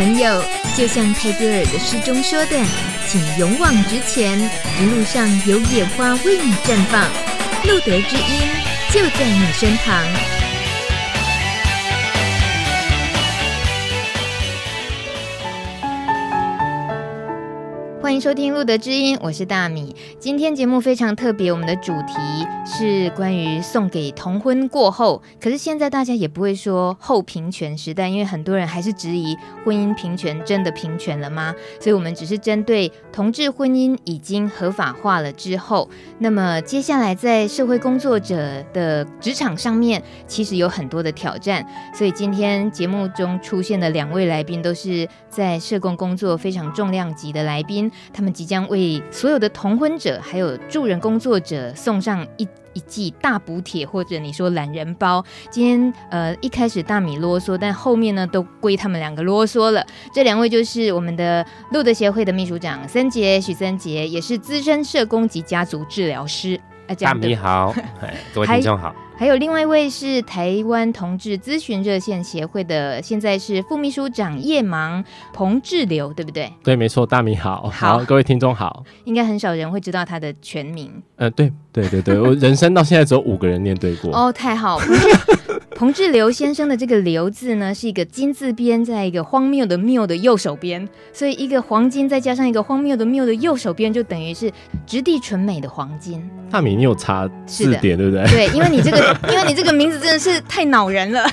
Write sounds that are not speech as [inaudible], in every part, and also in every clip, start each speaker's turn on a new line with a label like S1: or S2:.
S1: 朋友，就像泰戈尔的诗中说的，请勇往直前，一路上有野花为你绽放，路德之音就在你身旁。欢迎收听《路德之音》，我是大米。今天节目非常特别，我们的主题是关于送给同婚过后，可是现在大家也不会说后平权时代，因为很多人还是质疑婚姻平权真的平权了吗？所以我们只是针对同志婚姻已经合法化了之后，那么接下来在社会工作者的职场上面，其实有很多的挑战。所以今天节目中出现的两位来宾，都是在社工工作非常重量级的来宾。他们即将为所有的同婚者，还有助人工作者送上一一剂大补铁，或者你说懒人包。今天呃一开始大米啰嗦，但后面呢都归他们两个啰嗦了。这两位就是我们的路德协会的秘书长森杰许森杰，也是资深社工及家族治疗师。
S2: 啊、大米好，[laughs] 各位听众好。
S1: 还有另外一位是台湾同志咨询热线协会的，现在是副秘书长叶芒彭志流，对不对？
S3: 对，没错。大米好，
S1: 好，
S3: 各位听众好。
S1: 应该很少人会知道他的全名。
S3: 呃，对，对，对，对，我人生到现在只有五个人念对过。[laughs]
S1: 哦，太好。彭志流先生的这个“流”字呢，是一个金字边，在一个荒谬的“谬”的右手边，所以一个黄金再加上一个荒谬的“谬”的右手边，就等于是质地纯美的黄金。
S3: 大米，你有查字典对不对？[laughs]
S1: 对，因为你这个，因为你这个名字真的是太恼人了。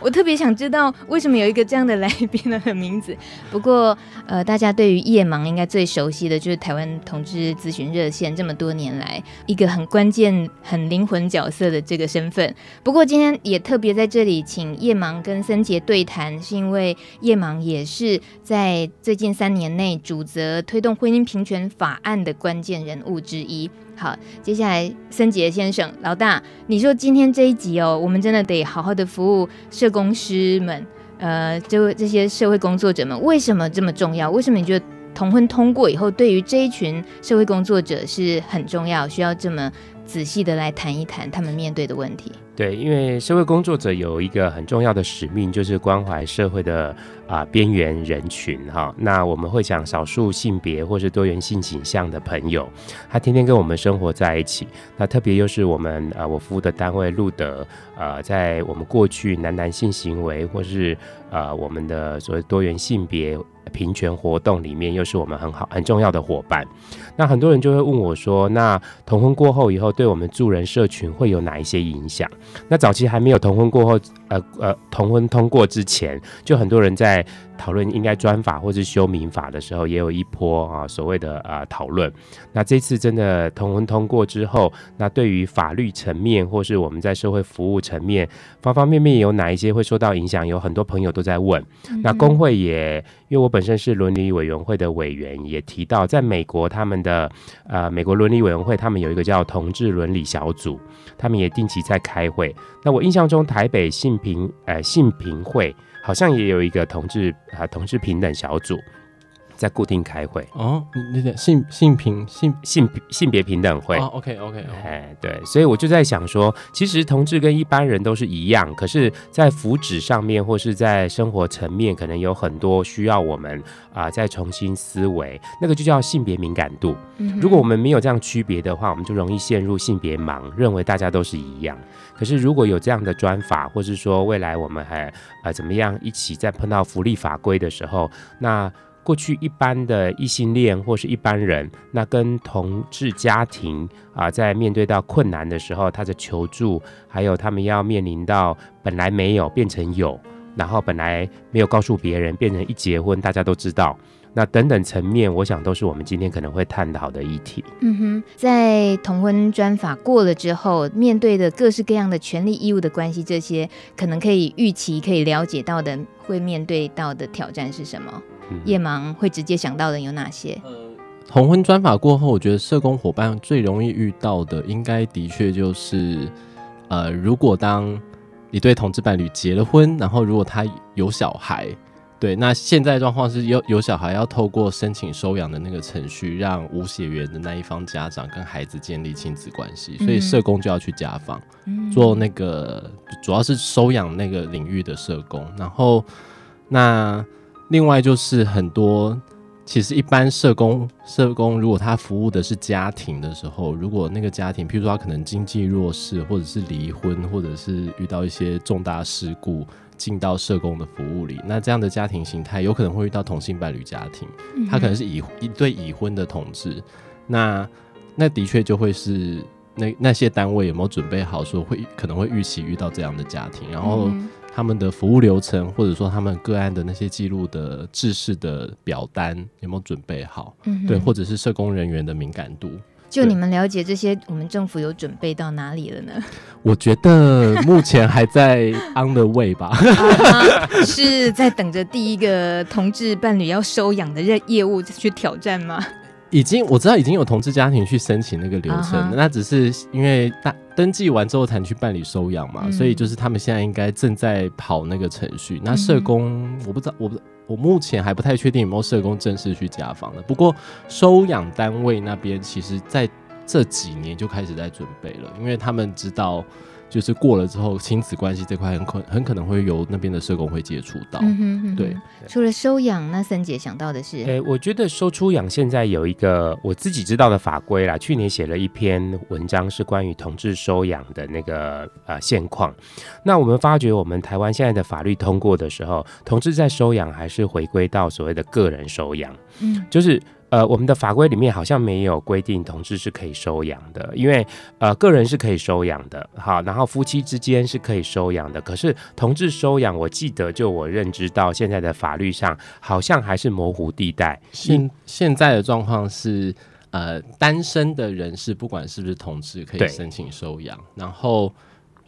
S1: 我特别想知道为什么有一个这样的来宾的名字。不过，呃，大家对于叶盲应该最熟悉的就是台湾同志咨询热线这么多年来一个很关键、很灵魂角色的这个身份。不过今天也特。别在这里请叶盲跟森杰对谈，是因为叶盲也是在最近三年内主责推动婚姻平权法案的关键人物之一。好，接下来森杰先生老大，你说今天这一集哦，我们真的得好好的服务社工师们，呃，就这些社会工作者们，为什么这么重要？为什么你觉得同婚通过以后，对于这一群社会工作者是很重要，需要这么仔细的来谈一谈他们面对的问题？
S2: 对，因为社会工作者有一个很重要的使命，就是关怀社会的啊边缘人群哈。那我们会讲少数性别或是多元性倾向的朋友，他天天跟我们生活在一起。那特别又是我们啊，我服务的单位露德，呃，在我们过去男男性行为或是呃我们的所谓多元性别平权活动里面，又是我们很好很重要的伙伴。那很多人就会问我说，那同婚过后以后，对我们助人社群会有哪一些影响？那早期还没有同婚过后，呃呃，同婚通过之前，就很多人在讨论应该专法或是修民法的时候，也有一波啊所谓的啊讨论。那这次真的同婚通过之后，那对于法律层面或是我们在社会服务层面方方面面有哪一些会受到影响？有很多朋友都在问。嗯、那工会也，因为我本身是伦理委员会的委员，也提到，在美国他们的呃美国伦理委员会，他们有一个叫同志伦理小组，他们也定期在开会。那我印象中，台北信平呃信平会。好像也有一个同志啊，同志平等小组在固定开会
S3: 哦。那个性性平性
S2: 性性别平等会
S3: 哦。OK OK，
S2: 哎，对，所以我就在想说，其实同志跟一般人都是一样，可是，在福祉上面或是在生活层面，可能有很多需要我们啊、呃、再重新思维。那个就叫性别敏感度。嗯、如果我们没有这样区别的话，我们就容易陷入性别盲，认为大家都是一样。可是，如果有这样的专法，或是说未来我们还呃怎么样一起在碰到福利法规的时候，那过去一般的异性恋或是一般人，那跟同志家庭啊、在面对到困难的时候，他的求助，还有他们要面临到本来没有变成有，然后本来没有告诉别人变成一结婚大家都知道。那等等层面，我想都是我们今天可能会探讨的议题。
S1: 嗯哼，在同婚专法过了之后，面对的各式各样的权利义务的关系，这些可能可以预期、可以了解到的，会面对到的挑战是什么？叶、嗯、芒会直接想到的有哪些？
S3: 呃，同婚专法过后，我觉得社工伙伴最容易遇到的，应该的确就是，呃，如果当一对同志伴侣结了婚，然后如果他有小孩。对，那现在状况是有有小孩要透过申请收养的那个程序，让无血缘的那一方家长跟孩子建立亲子关系，所以社工就要去家访，嗯、做那个主要是收养那个领域的社工。然后，那另外就是很多。其实，一般社工，社工如果他服务的是家庭的时候，如果那个家庭，譬如说他可能经济弱势，或者是离婚，或者是遇到一些重大事故，进到社工的服务里，那这样的家庭形态有可能会遇到同性伴侣家庭，他可能是已一对已婚的同志，那那的确就会是那那些单位有没有准备好说会可能会预期遇到这样的家庭，然后。他们的服务流程，或者说他们个案的那些记录的制式的表单有没有准备好？嗯，对，或者是社工人员的敏感度。
S1: 就你们了解这些，我们政府有准备到哪里了呢？
S3: 我觉得目前还在 on the way 吧，[laughs]
S1: 是在等着第一个同志伴侣要收养的业业务去挑战吗？
S3: 已经我知道已经有同志家庭去申请那个流程，uh huh. 那只是因为大登记完之后才去办理收养嘛，嗯、所以就是他们现在应该正在跑那个程序。那社工、嗯、我不知道，我不我目前还不太确定有没有社工正式去家访了。不过收养单位那边其实在这几年就开始在准备了，因为他们知道。就是过了之后，亲子关系这块很可很可能会由那边的社工会接触到。嗯哼哼对，
S1: 除了收养，那森姐想到的是，
S2: 诶、欸，我觉得收出养现在有一个我自己知道的法规啦。去年写了一篇文章，是关于同志收养的那个呃现况。那我们发觉，我们台湾现在的法律通过的时候，同志在收养还是回归到所谓的个人收养。嗯，就是。呃，我们的法规里面好像没有规定同志是可以收养的，因为呃，个人是可以收养的，好，然后夫妻之间是可以收养的，可是同志收养，我记得就我认知到现在的法律上好像还是模糊地带。
S3: 现现在的状况是，呃，单身的人士不管是不是同志可以申请收养，然后。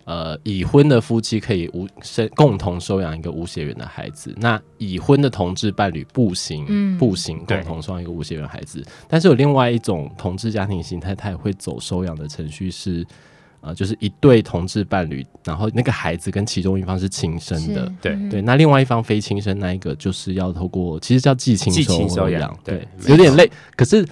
S3: 呃，已婚的夫妻可以无生共同收养一个无血缘的孩子，那已婚的同志伴侣不行，嗯、不行共同收养一个无血缘孩子。但是有另外一种同志家庭形态，他也会走收养的程序是，是呃，就是一对同志伴侣，然后那个孩子跟其中一方是亲生的，对。对，那另外一方非亲生那一个就是要透过其实叫寄亲收养，对，有点累，可是。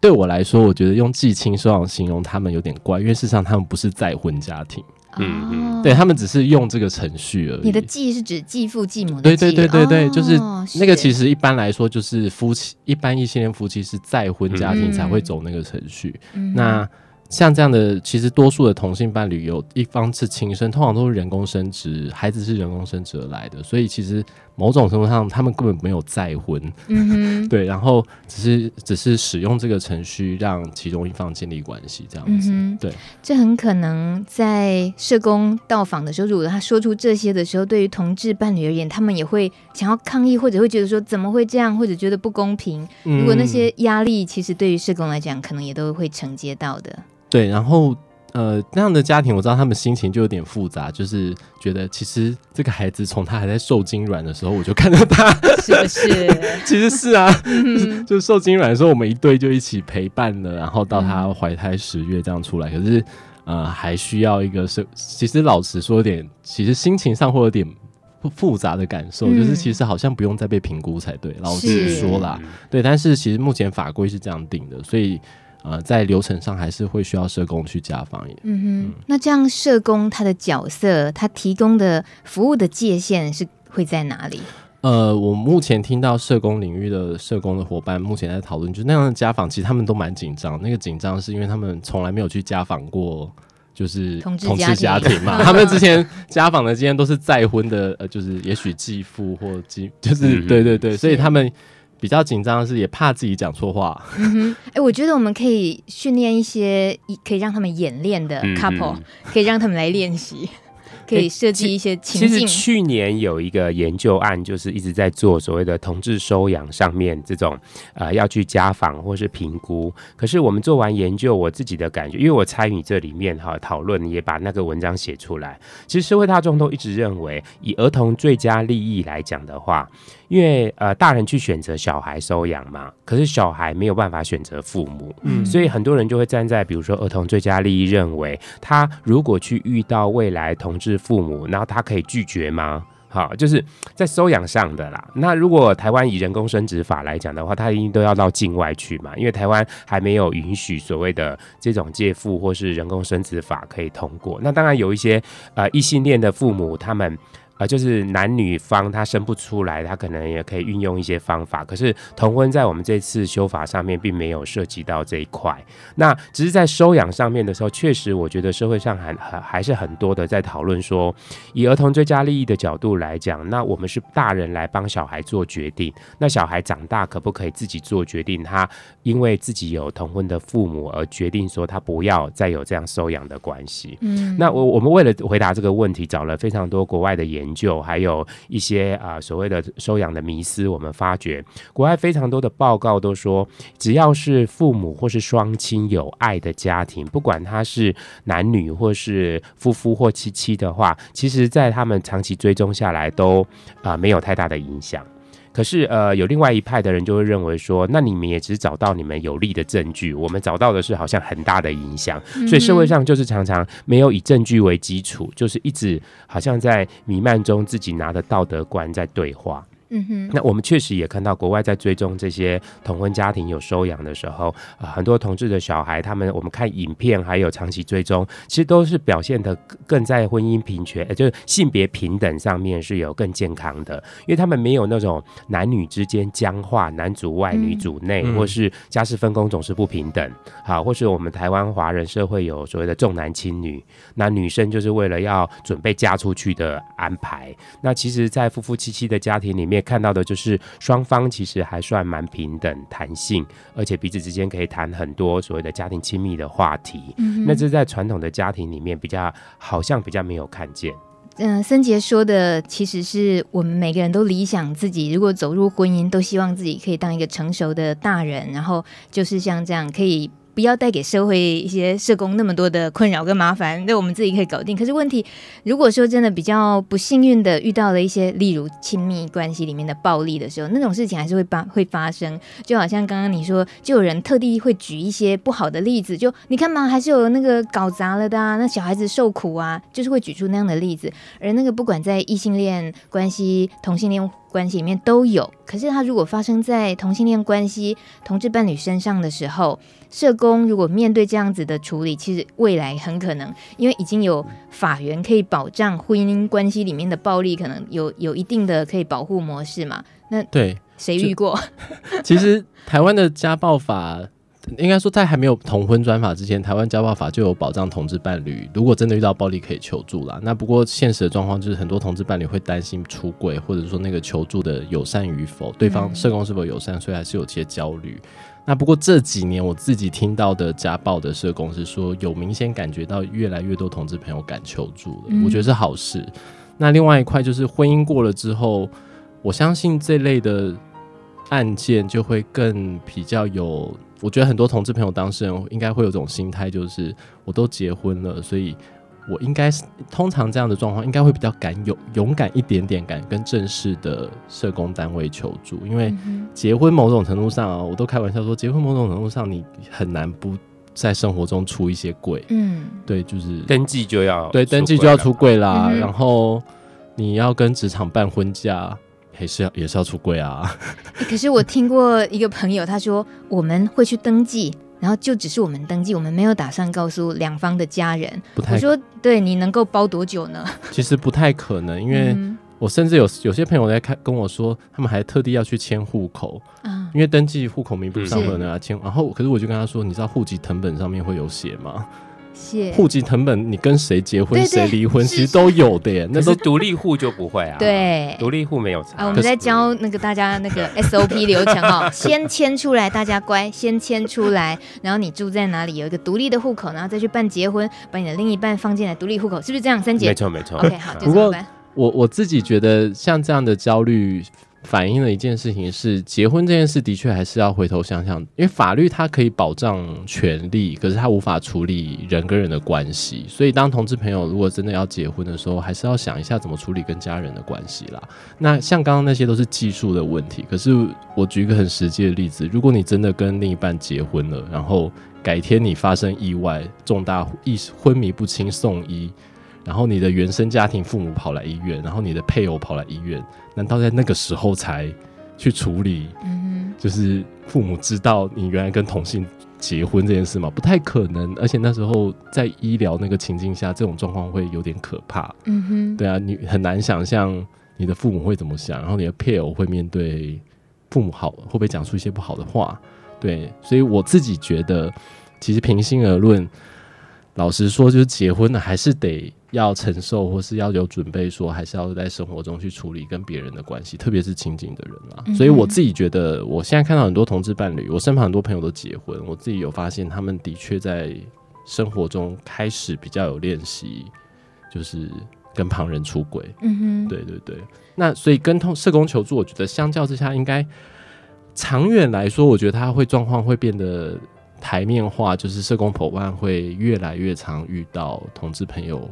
S3: 对我来说，我觉得用寄亲收养形容他们有点怪，因为事实上他们不是再婚家庭，嗯嗯，对他们只是用这个程序而已。
S1: 你的继是指继父继母的
S3: 继？对对对对对，哦、就是那个其实一般来说就是夫妻，一般异性恋夫妻是再婚家庭才会走那个程序。嗯、那像这样的，其实多数的同性伴侣有一方是亲生，通常都是人工生殖，孩子是人工生殖而来的，所以其实。某种程度上，他们根本没有再婚，嗯，[laughs] 对，然后只是只是使用这个程序让其中一方建立关系，这样子，嗯、对。
S1: 这很可能在社工到访的时候，如果他说出这些的时候，对于同志伴侣而言，他们也会想要抗议，或者会觉得说怎么会这样，或者觉得不公平。如果那些压力，其实对于社工来讲，可能也都会承接到的。
S3: 对，然后。呃，那样的家庭，我知道他们心情就有点复杂，就是觉得其实这个孩子从他还在受精卵的时候，我就看到他，
S1: 是不是？[laughs]
S3: 其实是啊，就受精卵的时候，我们一对就一起陪伴了，然后到他怀胎十月这样出来。可是，呃，还需要一个是，其实老实说点，其实心情上会有点复杂的感受，就是其实好像不用再被评估才对。老实说啦，对，但是其实目前法规是这样定的，所以。呃，在流程上还是会需要社工去家访。
S1: 嗯哼，嗯，那这样社工他的角色，他提供的服务的界限是会在哪里？
S3: 呃，我目前听到社工领域的社工的伙伴目前在讨论，就是那样的家访，其实他们都蛮紧张。那个紧张是因为他们从来没有去家访过，就是同志家庭嘛。[laughs] 他们之前家访的经验都是再婚的，呃，就是也许继父或继，就是、嗯、对对对，所以他们。比较紧张的是，也怕自己讲
S1: 错话。哎、欸，我觉得我们可以训练一些可以让他们演练的 couple，、嗯、可以让他们来练习。[laughs] 可以设计一些情境。
S2: 其实去年有一个研究案，就是一直在做所谓的同志收养上面这种，呃，要去家访或是评估。可是我们做完研究，我自己的感觉，因为我参与这里面哈讨论，也把那个文章写出来。其实社会大众都一直认为，以儿童最佳利益来讲的话，因为呃大人去选择小孩收养嘛，可是小孩没有办法选择父母，嗯，所以很多人就会站在比如说儿童最佳利益，认为他如果去遇到未来同志。父母，然后他可以拒绝吗？好，就是在收养上的啦。那如果台湾以人工生殖法来讲的话，他一定都要到境外去嘛，因为台湾还没有允许所谓的这种借腹或是人工生殖法可以通过。那当然有一些呃异性恋的父母，他们啊、呃，就是男女方他生不出来，他可能也可以运用一些方法。可是同婚在我们这次修法上面并没有涉及到这一块。那只是在收养上面的时候，确实我觉得社会上还还还是很多的在讨论说，以儿童最佳利益的角度来讲，那我们是大人来帮小孩做决定。那小孩长大可不可以自己做决定？他因为自己有同婚的父母而决定说他不要再有这样收养的关系。嗯，那我我们为了回答这个问题，找了非常多国外的研究。研究还有一些啊、所谓的收养的迷思，我们发觉国外非常多的报告都说，只要是父母或是双亲有爱的家庭，不管他是男女或是夫夫或妻妻的话，其实在他们长期追踪下来都啊、没有太大的影响。可是，呃，有另外一派的人就会认为说，那你们也只找到你们有利的证据，我们找到的是好像很大的影响，所以社会上就是常常没有以证据为基础，就是一直好像在弥漫中自己拿的道德观在对话。嗯哼，那我们确实也看到国外在追踪这些同婚家庭有收养的时候，啊、呃，很多同志的小孩，他们我们看影片还有长期追踪，其实都是表现的更在婚姻平权，呃，就是性别平等上面是有更健康的，因为他们没有那种男女之间僵化，男主外女主内，嗯、或是家事分工总是不平等，好，或是我们台湾华人社会有所谓的重男轻女，那女生就是为了要准备嫁出去的安排，那其实，在夫夫妻妻的家庭里面。看到的就是双方其实还算蛮平等、弹性，而且彼此之间可以谈很多所谓的家庭亲密的话题。嗯，那这在传统的家庭里面比较好像比较没有看见。
S1: 嗯、呃，森杰说的其实是我们每个人都理想自己，如果走入婚姻，都希望自己可以当一个成熟的大人，然后就是像这样可以。不要带给社会一些社工那么多的困扰跟麻烦，那我们自己可以搞定。可是问题，如果说真的比较不幸运的遇到了一些，例如亲密关系里面的暴力的时候，那种事情还是会发会发生。就好像刚刚你说，就有人特地会举一些不好的例子，就你看嘛，还是有那个搞砸了的啊，那小孩子受苦啊，就是会举出那样的例子。而那个不管在异性恋关系、同性恋关系里面都有。可是它如果发生在同性恋关系、同志伴侣身上的时候，社工如果面对这样子的处理，其实未来很可能，因为已经有法源可以保障婚姻关系里面的暴力，可能有有一定的可以保护模式嘛。那对谁遇过？[laughs]
S3: 其实台湾的家暴法，应该说在还没有同婚专法之前，台湾家暴法就有保障同志伴侣，如果真的遇到暴力可以求助啦。那不过现实的状况就是，很多同志伴侣会担心出轨，或者说那个求助的友善与否，对方社工是否友善，所以还是有些焦虑。那不过这几年我自己听到的家暴的社工是说，有明显感觉到越来越多同志朋友敢求助了，我觉得是好事。那另外一块就是婚姻过了之后，我相信这类的案件就会更比较有，我觉得很多同志朋友当事人应该会有这种心态，就是我都结婚了，所以。我应该是通常这样的状况，应该会比较敢勇勇敢一点点，敢跟正式的社工单位求助。因为结婚某种程度上啊，我都开玩笑说，结婚某种程度上你很难不在生活中出一些柜。嗯，对，就是
S2: 登记就要
S3: 对登记就要出柜啦，然后你要跟职场办婚假，也是要也是要出柜啊。[laughs]
S1: 可是我听过一个朋友他说，我们会去登记。然后就只是我们登记，我们没有打算告诉两方的家人。不太，我说，对，你能够包多久呢？
S3: 其实不太可能，因为我甚至有有些朋友在看跟我说，他们还特地要去迁户口，嗯，因为登记户口名簿上会有人要迁。然后，可是我就跟他说，你知道户籍成本上面会有写吗？户籍成本，你跟谁结婚，谁离婚，其实都有的耶。那
S2: 是独立户就不会啊。
S1: 对，
S2: 独立户没有。
S1: 啊，我们在教那个大家那个 [laughs] SOP 流程哦，先迁出来，大家乖，先迁出来，然后你住在哪里，有一个独立的户口，然后再去办结婚，把你的另一半放进来独立户口，是不是这样？三姐，
S2: 没错没错。
S1: OK，好，就这么办。
S3: 我我自己觉得像这样的焦虑。反映了一件事情是，结婚这件事的确还是要回头想想，因为法律它可以保障权利，可是它无法处理人跟人的关系。所以，当同志朋友如果真的要结婚的时候，还是要想一下怎么处理跟家人的关系啦。那像刚刚那些都是技术的问题，可是我举一个很实际的例子：如果你真的跟另一半结婚了，然后改天你发生意外，重大意识昏迷不清送医。然后你的原生家庭父母跑来医院，然后你的配偶跑来医院，难道在那个时候才去处理？嗯哼，就是父母知道你原来跟同性结婚这件事吗，不太可能。而且那时候在医疗那个情境下，这种状况会有点可怕。
S1: 嗯哼，
S3: 对啊，你很难想象你的父母会怎么想，然后你的配偶会面对父母好会不会讲出一些不好的话。对，所以我自己觉得，其实平心而论，老实说，就是结婚呢还是得。要承受，或是要有准备，说还是要在生活中去处理跟别人的关系，特别是亲近的人啦。嗯、所以我自己觉得，我现在看到很多同志伴侣，我身旁很多朋友都结婚，我自己有发现，他们的确在生活中开始比较有练习，就是跟旁人出轨。嗯哼，对对对。那所以跟同社工求助，我觉得相较之下，应该长远来说，我觉得他会状况会变得台面化，就是社工伙伴会越来越常遇到同志朋友。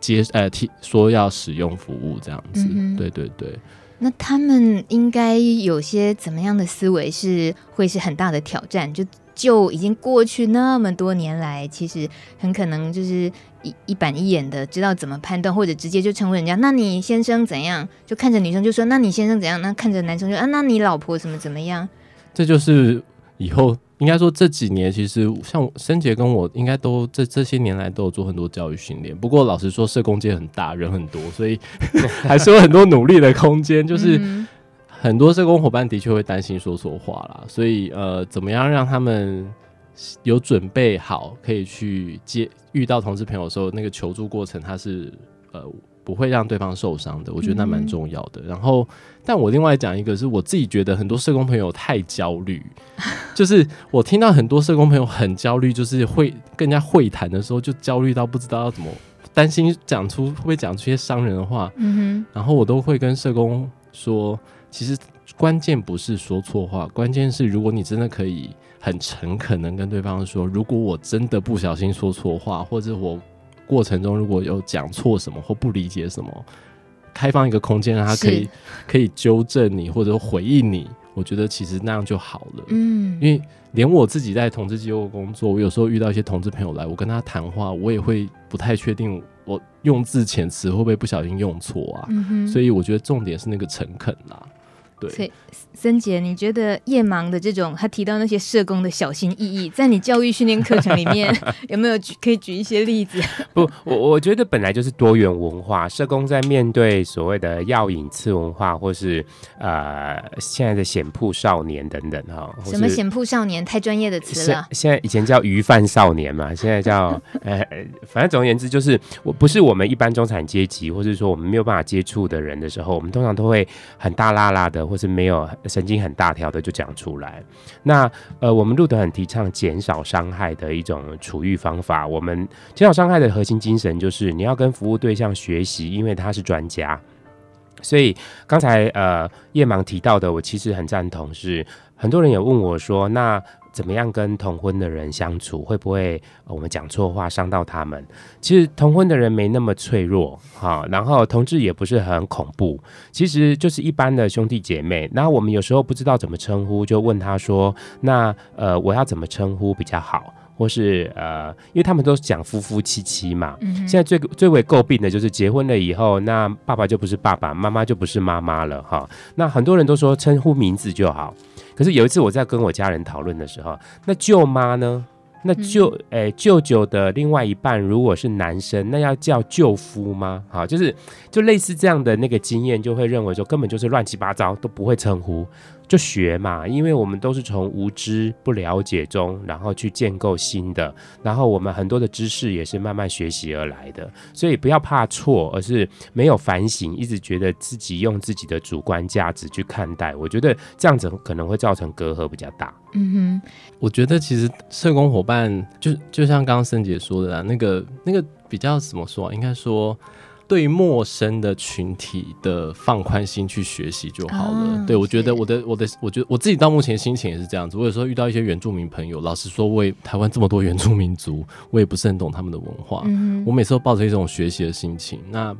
S3: 接呃提说要使用服务这样子，嗯、对对对。
S1: 那他们应该有些怎么样的思维是会是很大的挑战？就就已经过去那么多年来，其实很可能就是一一板一眼的知道怎么判断，或者直接就称呼人家。那你先生怎样？就看着女生就说，那你先生怎样？那看着男生就啊，那你老婆怎么怎么样？
S3: 这就是以后。应该说这几年，其实像申杰跟我，应该都这这些年来都有做很多教育训练。不过老实说，社工界很大，人很多，所以 [laughs] 还是有很多努力的空间。就是很多社工伙伴的确会担心说错话啦，所以呃，怎么样让他们有准备好，可以去接遇到同志朋友的时候，那个求助过程，他是呃。不会让对方受伤的，我觉得那蛮重要的。嗯、然后，但我另外讲一个，是我自己觉得很多社工朋友太焦虑，[laughs] 就是我听到很多社工朋友很焦虑，就是会跟人家会谈的时候就焦虑到不知道要怎么，担心讲出会不会讲出一些伤人的话。然后我都会跟社工说，其实关键不是说错话，关键是如果你真的可以很诚恳的跟对方说，如果我真的不小心说错话，或者我。过程中如果有讲错什么或不理解什么，开放一个空间让他可以可以纠正你或者回应你，我觉得其实那样就好了。嗯，因为连我自己在同志机构工作，我有时候遇到一些同志朋友来，我跟他谈话，我也会不太确定我用字遣词会不会不小心用错啊。嗯、所以我觉得重点是那个诚恳啦。对，所以
S1: 森姐，你觉得夜盲的这种他提到那些社工的小心翼翼，在你教育训练课程里面 [laughs] 有没有举可以举一些例子？[laughs]
S2: 不，我我觉得本来就是多元文化，社工在面对所谓的药瘾次文化，或是呃现在的显铺少年等等哈。
S1: 什么显铺少年？太专业的词了。
S2: 现在以前叫鱼贩少年嘛，现在叫呃，反正总而言之，就是我不是我们一般中产阶级，或是说我们没有办法接触的人的时候，我们通常都会很大拉拉的。或是没有神经很大条的就讲出来。那呃，我们路德很提倡减少伤害的一种处遇方法。我们减少伤害的核心精神就是你要跟服务对象学习，因为他是专家。所以刚才呃叶芒提到的，我其实很赞同是。很多人也问我说，那。怎么样跟同婚的人相处？会不会我们讲错话伤到他们？其实同婚的人没那么脆弱，哈。然后同志也不是很恐怖，其实就是一般的兄弟姐妹。然后我们有时候不知道怎么称呼，就问他说：“那呃，我要怎么称呼比较好？”或是呃，因为他们都讲夫夫妻妻嘛。嗯。现在最最为诟病的就是结婚了以后，那爸爸就不是爸爸，妈妈就不是妈妈了，哈。那很多人都说称呼名字就好。可是有一次我在跟我家人讨论的时候，那舅妈呢？那舅诶、欸、舅舅的另外一半如果是男生，那要叫舅夫吗？好，就是就类似这样的那个经验，就会认为说根本就是乱七八糟，都不会称呼。就学嘛，因为我们都是从无知不了解中，然后去建构新的，然后我们很多的知识也是慢慢学习而来的，所以不要怕错，而是没有反省，一直觉得自己用自己的主观价值去看待，我觉得这样子可能会造成隔阂比较大。
S3: 嗯哼，我觉得其实社工伙伴就就像刚刚森姐说的啦，那个那个比较怎么说？应该说。对陌生的群体的放宽心去学习就好了。哦、对，我觉得我的我的，我觉得我自己到目前心情也是这样子。我有时候遇到一些原住民朋友，老实说，我也台湾这么多原住民族，我也不是很懂他们的文化。嗯、我每次都抱着一种学习的心情。那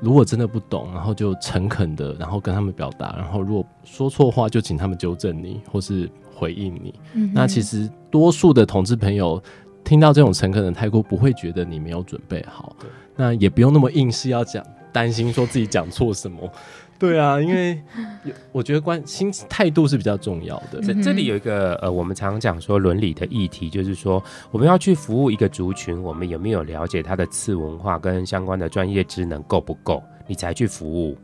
S3: 如果真的不懂，然后就诚恳的，然后跟他们表达。然后如果说错话，就请他们纠正你，或是回应你。嗯、那其实多数的同志朋友听到这种诚恳的态度，不会觉得你没有准备好。那也不用那么硬是要讲担心说自己讲错什么。[laughs] 对啊，因为我觉得关心态度是比较重要的。
S2: 这这里有一个呃，我们常讲说伦理的议题，就是说我们要去服务一个族群，我们有没有了解他的次文化跟相关的专业职能够不够，你才去服务。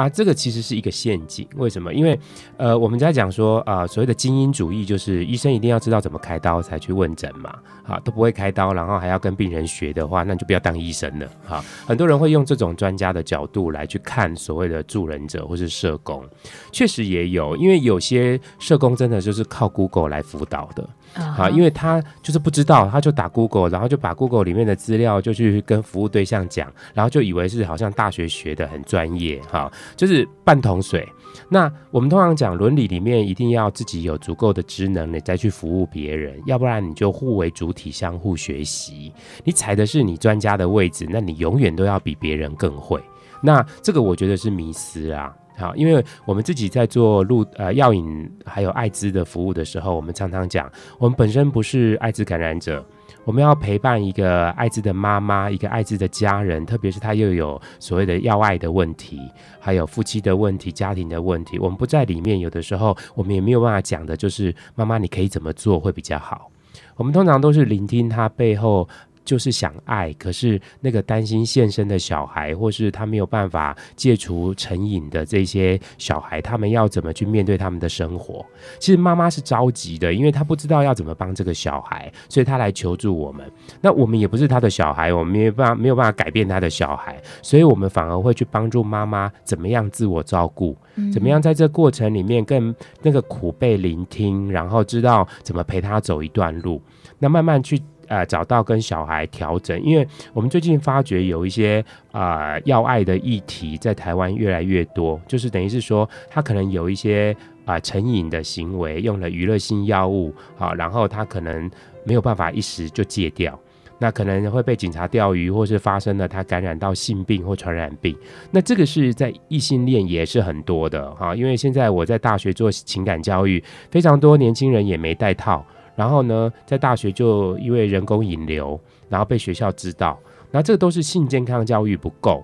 S2: 啊，这个其实是一个陷阱。为什么？因为，呃，我们在讲说啊、呃，所谓的精英主义，就是医生一定要知道怎么开刀才去问诊嘛。啊，都不会开刀，然后还要跟病人学的话，那就不要当医生了。哈，很多人会用这种专家的角度来去看所谓的助人者或是社工，确实也有，因为有些社工真的就是靠 Google 来辅导的。啊，因为他就是不知道，他就打 Google，然后就把 Google 里面的资料就去跟服务对象讲，然后就以为是好像大学学的很专业，哈，就是半桶水。那我们通常讲伦理里面一定要自己有足够的职能，你再去服务别人，要不然你就互为主体，相互学习。你踩的是你专家的位置，那你永远都要比别人更会。那这个我觉得是迷思啊。好，因为我们自己在做路呃药瘾还有艾滋的服务的时候，我们常常讲，我们本身不是艾滋感染者，我们要陪伴一个艾滋的妈妈，一个艾滋的家人，特别是他又有所谓的要爱的问题，还有夫妻的问题、家庭的问题，我们不在里面，有的时候我们也没有办法讲的，就是妈妈你可以怎么做会比较好。我们通常都是聆听他背后。就是想爱，可是那个担心现身的小孩，或是他没有办法戒除成瘾的这些小孩，他们要怎么去面对他们的生活？其实妈妈是着急的，因为她不知道要怎么帮这个小孩，所以她来求助我们。那我们也不是他的小孩，我们没有办法没有办法改变他的小孩，所以我们反而会去帮助妈妈怎么样自我照顾，怎么样在这过程里面更那个苦被聆听，然后知道怎么陪他走一段路，那慢慢去。呃，找到跟小孩调整，因为我们最近发觉有一些啊药爱的议题在台湾越来越多，就是等于是说他可能有一些啊、呃、成瘾的行为，用了娱乐性药物，好，然后他可能没有办法一时就戒掉，那可能会被警察钓鱼，或是发生了他感染到性病或传染病，那这个是在异性恋也是很多的哈，因为现在我在大学做情感教育，非常多年轻人也没戴套。然后呢，在大学就因为人工引流，然后被学校知道，那这个都是性健康教育不够。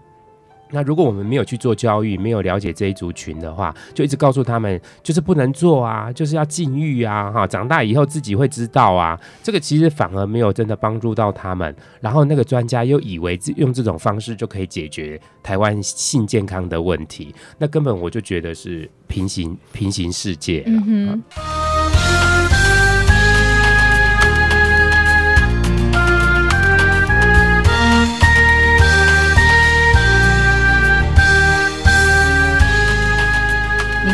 S2: 那如果我们没有去做教育，没有了解这一族群的话，就一直告诉他们就是不能做啊，就是要禁欲啊，哈，长大以后自己会知道啊。这个其实反而没有真的帮助到他们。然后那个专家又以为用这种方式就可以解决台湾性健康的问题，那根本我就觉得是平行平行世界了。嗯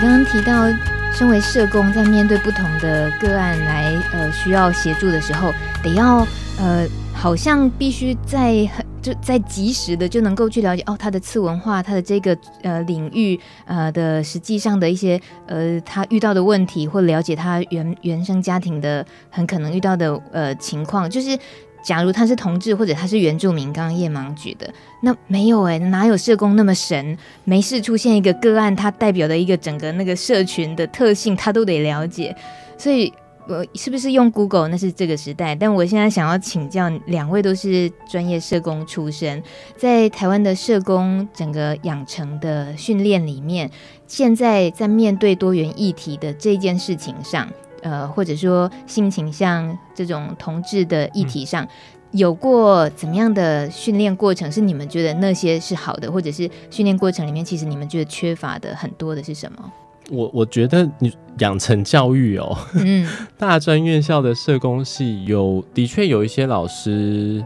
S1: 刚刚提到，身为社工，在面对不同的个案来呃需要协助的时候，得要呃好像必须在很就在及时的就能够去了解哦他的次文化，他的这个呃领域呃的实际上的一些呃他遇到的问题，或了解他原原生家庭的很可能遇到的呃情况，就是。假如他是同志或者他是原住民，刚刚叶芒举的那没有哎、哪有社工那么神？没事出现一个个案，他代表的一个整个那个社群的特性，他都得了解。所以，我是不是用 Google？那是这个时代。但我现在想要请教两位，都是专业社工出身，在台湾的社工整个养成的训练里面，现在在面对多元议题的这件事情上。呃，或者说性倾向这种同志的议题上，嗯、有过怎么样的训练过程？是你们觉得那些是好的，或者是训练过程里面，其实你们觉得缺乏的很多的是什么？
S3: 我我觉得你养成教育哦，嗯，[laughs] 大专院校的社工系有的确有一些老师，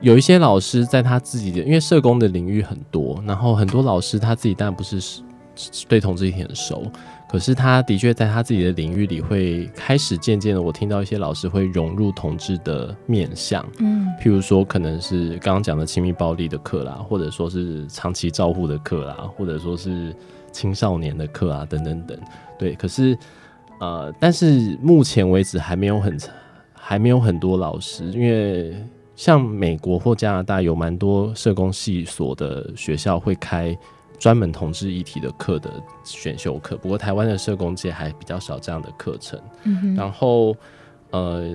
S3: 有一些老师在他自己的，因为社工的领域很多，然后很多老师他自己当然不是对同志议题很熟。可是他的确在他自己的领域里会开始渐渐的，我听到一些老师会融入同志的面向，嗯，譬如说可能是刚刚讲的亲密暴力的课啦，或者说是长期照护的课啦，或者说是青少年的课啊，等等等，对。可是呃，但是目前为止还没有很还没有很多老师，因为像美国或加拿大有蛮多社工系所的学校会开。专门同志议题的课的选修课，不过台湾的社工界还比较少这样的课程。然后呃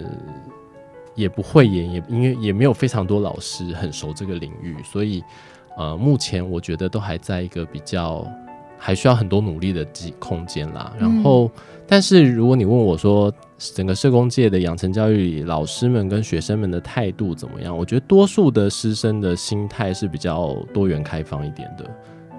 S3: 也不会演也因为也没有非常多老师很熟这个领域，所以呃，目前我觉得都还在一个比较还需要很多努力的空间啦。然后，嗯、但是如果你问我说，整个社工界的养成教育里，老师们跟学生们的态度怎么样？我觉得多数的师生的心态是比较多元开放一点的。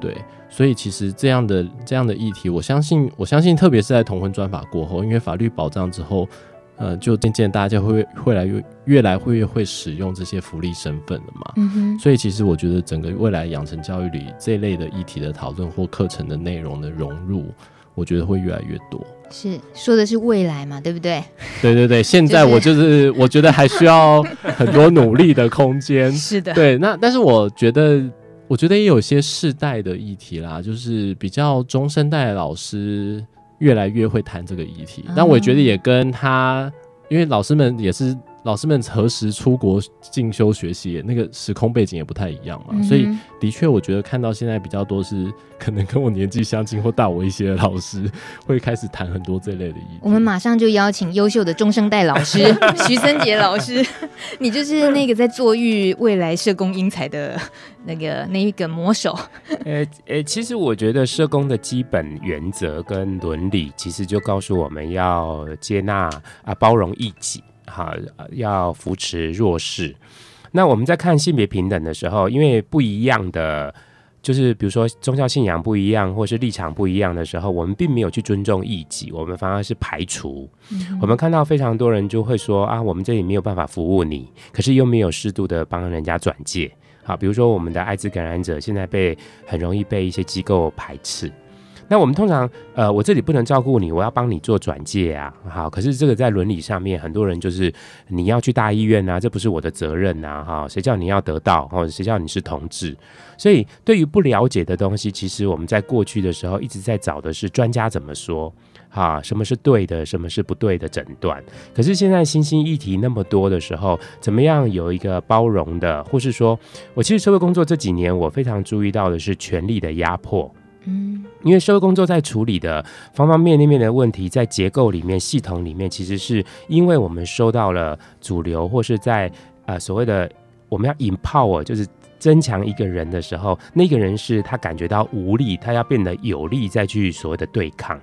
S3: 对，所以其实这样的这样的议题，我相信，我相信，特别是在同婚专法过后，因为法律保障之后，呃，就渐渐大家会会来越越来会越会使用这些福利身份了嘛。嗯哼。所以其实我觉得整个未来养成教育里这一类的议题的讨论或课程的内容的融入，我觉得会越来越多。
S1: 是说的是未来嘛，对不对？[laughs]
S3: 对对对，现在我就是我觉得还需要很多努力的空间。
S1: 是的。
S3: 对，那但是我觉得。我觉得也有些世代的议题啦，就是比较中生代的老师越来越会谈这个议题，但我觉得也跟他，因为老师们也是。老师们何时出国进修学习，那个时空背景也不太一样嘛，嗯、所以的确，我觉得看到现在比较多是可能跟我年纪相近或大我一些的老师会开始谈很多这类的议题。
S1: 我们马上就邀请优秀的中生代老师 [laughs] 徐森杰老师，你就是那个在坐育未来社工英才的那个那一个魔手。[laughs]
S2: 呃呃，其实我觉得社工的基本原则跟伦理，其实就告诉我们要接纳啊，包容异己。好，要扶持弱势。那我们在看性别平等的时候，因为不一样的，就是比如说宗教信仰不一样，或是立场不一样的时候，我们并没有去尊重异己，我们反而是排除。嗯、我们看到非常多人就会说啊，我们这里没有办法服务你，可是又没有适度的帮人家转介。好，比如说我们的艾滋感染者现在被很容易被一些机构排斥。那我们通常，呃，我这里不能照顾你，我要帮你做转介啊，好，可是这个在伦理上面，很多人就是你要去大医院啊，这不是我的责任呐，哈，谁叫你要得到，或者谁叫你是同志？所以对于不了解的东西，其实我们在过去的时候一直在找的是专家怎么说，哈，什么是对的，什么是不对的诊断。可是现在新兴议题那么多的时候，怎么样有一个包容的，或是说我其实社会工作这几年，我非常注意到的是权力的压迫。嗯，因为社会工作在处理的方方面面的问题，在结构里面、系统里面，其实是因为我们收到了主流，或是在呃所谓的我们要 empower，就是增强一个人的时候，那个人是他感觉到无力，他要变得有力，再去所谓的对抗。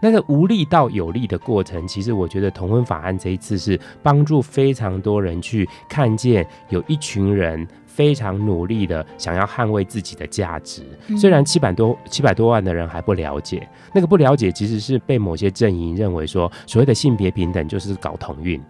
S2: 那个无力到有力的过程，其实我觉得同婚法案这一次是帮助非常多人去看见有一群人。非常努力的想要捍卫自己的价值，虽然七百多七百多万的人还不了解，那个不了解其实是被某些阵营认为说所谓的性别平等就是搞同运，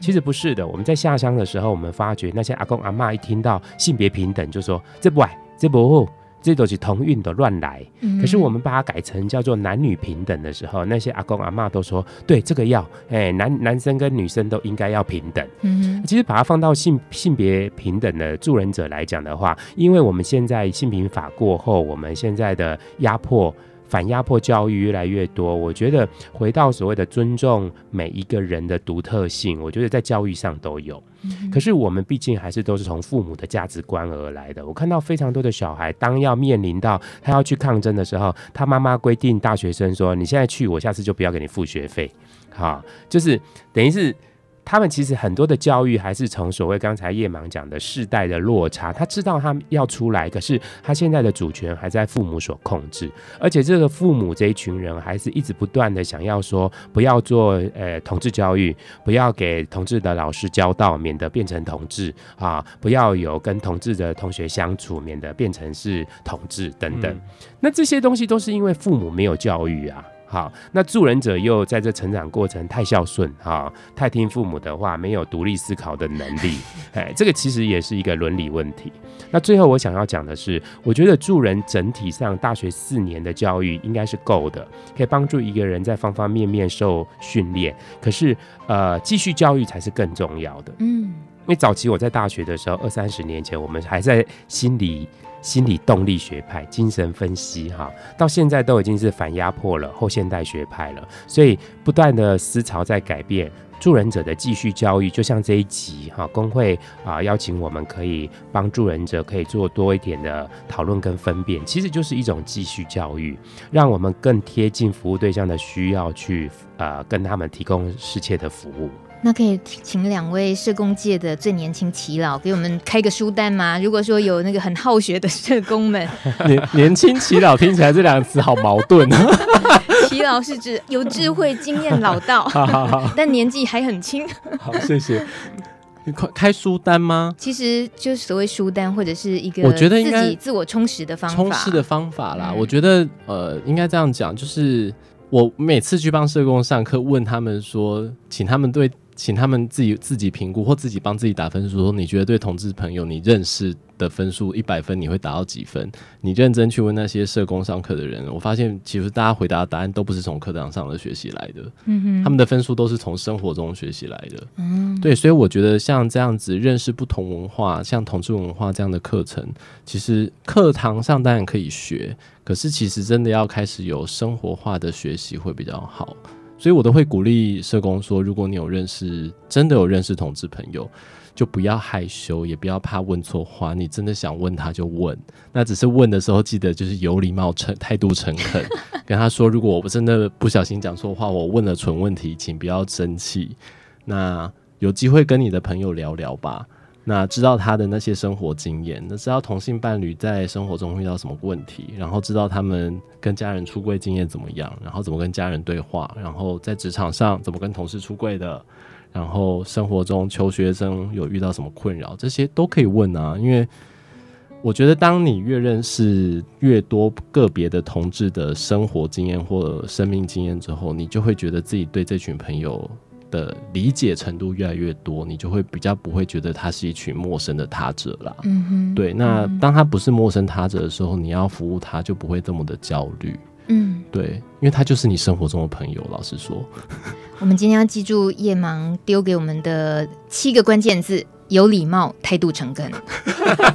S2: 其实不是的。我们在下乡的时候，我们发觉那些阿公阿嬷一听到性别平等就说这不爱这不。这都是同运的乱来，可是我们把它改成叫做男女平等的时候，那些阿公阿妈都说，对，这个要，哎，男男生跟女生都应该要平等。嗯，其实把它放到性性别平等的助人者来讲的话，因为我们现在性平法过后，我们现在的压迫。反压迫教育越来越多，我觉得回到所谓的尊重每一个人的独特性，我觉得在教育上都有。嗯、可是我们毕竟还是都是从父母的价值观而来的。我看到非常多的小孩，当要面临到他要去抗争的时候，他妈妈规定大学生说：“你现在去，我下次就不要给你付学费。”哈，就是等于是。他们其实很多的教育还是从所谓刚才叶芒讲的世代的落差，他知道他要出来，可是他现在的主权还在父母所控制，而且这个父母这一群人还是一直不断的想要说不要做呃同志教育，不要给同志的老师教导，免得变成同志啊，不要有跟同志的同学相处，免得变成是同志等等，嗯、那这些东西都是因为父母没有教育啊。好，那助人者又在这成长过程太孝顺，哈，太听父母的话，没有独立思考的能力，哎，这个其实也是一个伦理问题。那最后我想要讲的是，我觉得助人整体上大学四年的教育应该是够的，可以帮助一个人在方方面面受训练。可是，呃，继续教育才是更重要的。嗯，因为早期我在大学的时候，二三十年前，我们还在心理。心理动力学派、精神分析，哈，到现在都已经是反压迫了，后现代学派了。所以不断的思潮在改变，助人者的继续教育，就像这一集哈，工会啊邀请我们可以帮助人者可以做多一点的讨论跟分辨，其实就是一种继续教育，让我们更贴近服务对象的需要去，呃，跟他们提供适切的服务。
S1: 那可以请两位社工界的最年轻耆老给我们开个书单吗？如果说有那个很好学的社工们，[laughs]
S3: 年年轻耆老听起来这两个词好矛盾啊。[laughs]
S1: 耆老是指有智慧、经验老道，[laughs] 好好好，但年纪还很轻。
S3: 好，谢谢。你开开书单吗？
S1: 其实就是所谓书单，或者是一个
S3: 我觉得应该
S1: 自己自我充实的方法，
S3: 充实的方法啦。嗯、我觉得呃，应该这样讲，就是我每次去帮社工上课，问他们说，请他们对。请他们自己自己评估，或自己帮自己打分数。说你觉得对同志朋友，你认识的分数一百分，你会打到几分？你认真去问那些社工上课的人，我发现其实大家回答的答案都不是从课堂上的学习来的。嗯哼，他们的分数都是从生活中学习来的。嗯，对，所以我觉得像这样子认识不同文化，像同志文化这样的课程，其实课堂上当然可以学，可是其实真的要开始有生活化的学习会比较好。所以我都会鼓励社工说，如果你有认识，真的有认识同志朋友，就不要害羞，也不要怕问错话。你真的想问他就问，那只是问的时候记得就是有礼貌、诚态度诚恳，跟他说，如果我真的不小心讲错话，我问了蠢问题，请不要生气。那有机会跟你的朋友聊聊吧。那知道他的那些生活经验，那知道同性伴侣在生活中遇到什么问题，然后知道他们跟家人出柜经验怎么样，然后怎么跟家人对话，然后在职场上怎么跟同事出柜的，然后生活中求学生有遇到什么困扰，这些都可以问啊。因为我觉得，当你越认识越多个别的同志的生活经验或生命经验之后，你就会觉得自己对这群朋友。的理解程度越来越多，你就会比较不会觉得他是一群陌生的他者啦。嗯哼，对。那当他不是陌生他者的时候，你要服务他就不会这么的焦虑。嗯，对，因为他就是你生活中的朋友。老实说，[laughs]
S1: 我们今天要记住夜盲丢给我们的七个关键字。有礼貌，态度诚恳，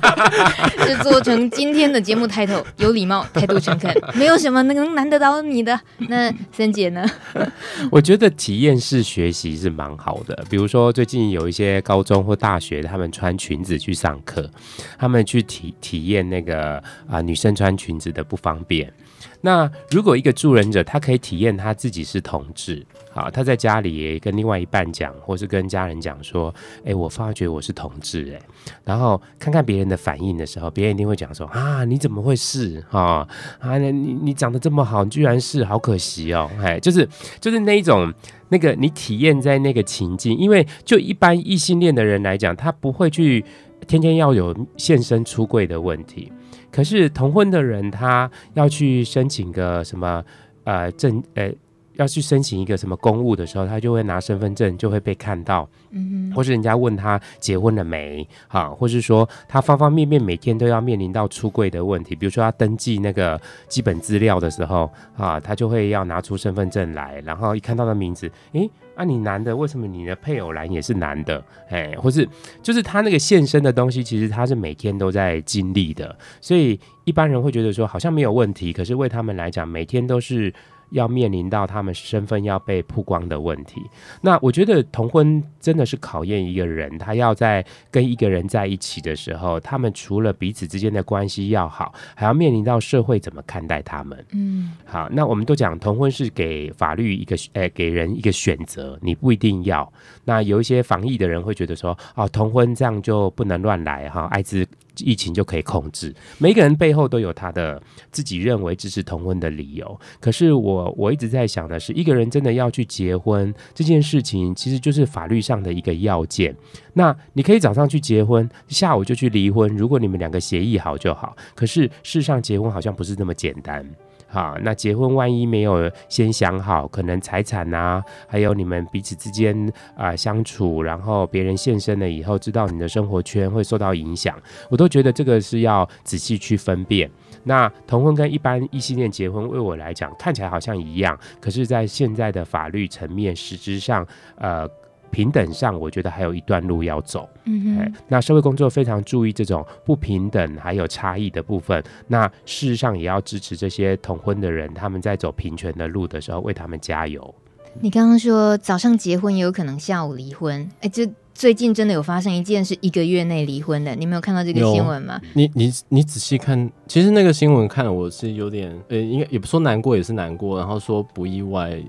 S1: [laughs] 是做成今天的节目 title。有礼貌，态度诚恳，没有什么能难得到你的。那森姐呢？[laughs]
S2: 我觉得体验式学习是蛮好的。比如说，最近有一些高中或大学，他们穿裙子去上课，他们去体体验那个啊、呃、女生穿裙子的不方便。那如果一个助人者，他可以体验他自己是同志，好，他在家里跟另外一半讲，或是跟家人讲说，哎、我发觉我是同志，哎，然后看看别人的反应的时候，别人一定会讲说，啊，你怎么会是啊？啊，你你长得这么好，你居然是，好可惜哦，哎，就是就是那一种那个你体验在那个情境，因为就一般异性恋的人来讲，他不会去天天要有现身出柜的问题。可是同婚的人，他要去申请个什么呃证呃，要去申请一个什么公务的时候，他就会拿身份证，就会被看到，嗯哼，或是人家问他结婚了没，哈，或是说他方方面面每天都要面临到出柜的问题，比如说他登记那个基本资料的时候，啊，他就会要拿出身份证来，然后一看到的名字，诶。啊，你男的，为什么你的配偶栏也是男的？哎，或是就是他那个现身的东西，其实他是每天都在经历的，所以一般人会觉得说好像没有问题，可是为他们来讲，每天都是。要面临到他们身份要被曝光的问题，那我觉得同婚真的是考验一个人，他要在跟一个人在一起的时候，他们除了彼此之间的关系要好，还要面临到社会怎么看待他们。嗯，好，那我们都讲同婚是给法律一个，诶、欸，给人一个选择，你不一定要。那有一些防疫的人会觉得说，哦，同婚这样就不能乱来哈，艾滋。疫情就可以控制，每个人背后都有他的自己认为支持同婚的理由。可是我我一直在想的是，一个人真的要去结婚这件事情，其实就是法律上的一个要件。那你可以早上去结婚，下午就去离婚，如果你们两个协议好就好。可是事实上，结婚好像不是那么简单。好，那结婚万一没有先想好，可能财产啊，还有你们彼此之间啊、相处，然后别人现身了以后，知道你的生活圈会受到影响，我都觉得这个是要仔细去分辨。那同婚跟一般异性恋结婚，为我来讲看起来好像一样，可是，在现在的法律层面，实质上，呃。平等上，我觉得还有一段路要走。嗯哼，那社会工作非常注意这种不平等还有差异的部分。那事实上也要支持这些同婚的人，他们在走平权的路的时候，为他们加油。
S1: 你刚刚说早上结婚也有可能下午离婚，哎，这最近真的有发生一件是一个月内离婚的，你没有看到这个新闻吗？
S3: 你你你仔细看，其实那个新闻看了我是有点呃，应该也不说难过，也是难过。然后说不意外，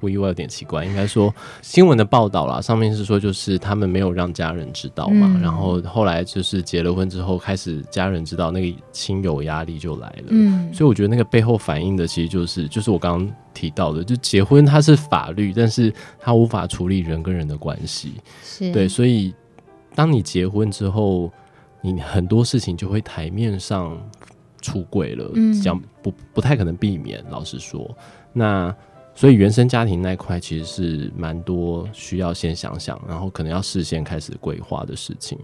S3: 不意外有点奇怪。应该说新闻的报道啦，上面是说就是他们没有让家人知道嘛，嗯、然后后来就是结了婚之后，开始家人知道，那个亲友压力就来了。嗯，所以我觉得那个背后反映的其实就是就是我刚刚提到的，就结婚它是法律，但是它无法处理人跟人的关系。是对。所以，当你结婚之后，你很多事情就会台面上出柜了，讲、嗯、不不太可能避免。老实说，那所以原生家庭那一块其实是蛮多需要先想想，然后可能要事先开始规划的事情。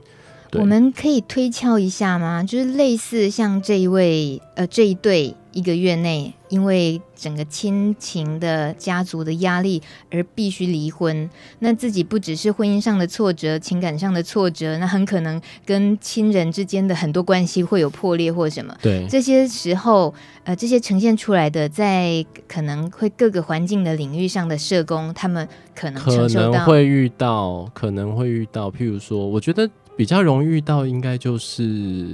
S1: 我们可以推敲一下吗？就是类似像这一位呃这一对。一个月内，因为整个亲情的家族的压力而必须离婚，那自己不只是婚姻上的挫折，情感上的挫折，那很可能跟亲人之间的很多关系会有破裂或什么。
S3: 对，
S1: 这些时候，呃，这些呈现出来的，在可能会各个环境的领域上的社工，他们可能
S3: 可能会遇到，可能会遇到，譬如说，我觉得比较容易遇到，应该就是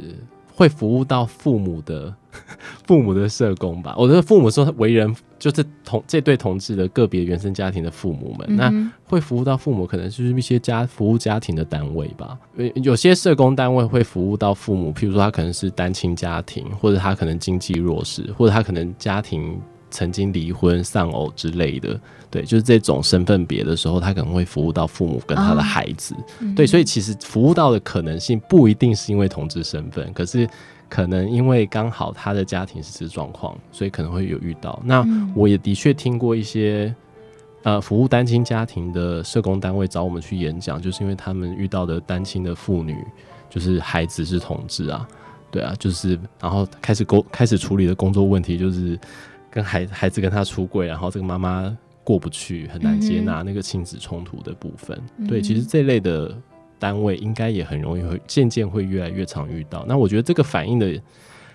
S3: 会服务到父母的。[laughs] 父母的社工吧，我觉得父母说为人就是同这对同志的个别原生家庭的父母们，嗯、那会服务到父母，可能就是一些家服务家庭的单位吧。有些社工单位会服务到父母，譬如说他可能是单亲家庭，或者他可能经济弱势，或者他可能家庭曾经离婚、丧偶之类的。对，就是这种身份别的时候，他可能会服务到父母跟他的孩子。哦、对，所以其实服务到的可能性不一定是因为同志身份，可是。可能因为刚好他的家庭是这状况，所以可能会有遇到。那我也的确听过一些，呃，服务单亲家庭的社工单位找我们去演讲，就是因为他们遇到的单亲的妇女，就是孩子是同志啊，对啊，就是然后开始工开始处理的工作问题，就是跟孩孩子跟他出柜，然后这个妈妈过不去，很难接纳那个亲子冲突的部分。对，其实这类的。单位应该也很容易会渐渐会越来越常遇到。那我觉得这个反应的，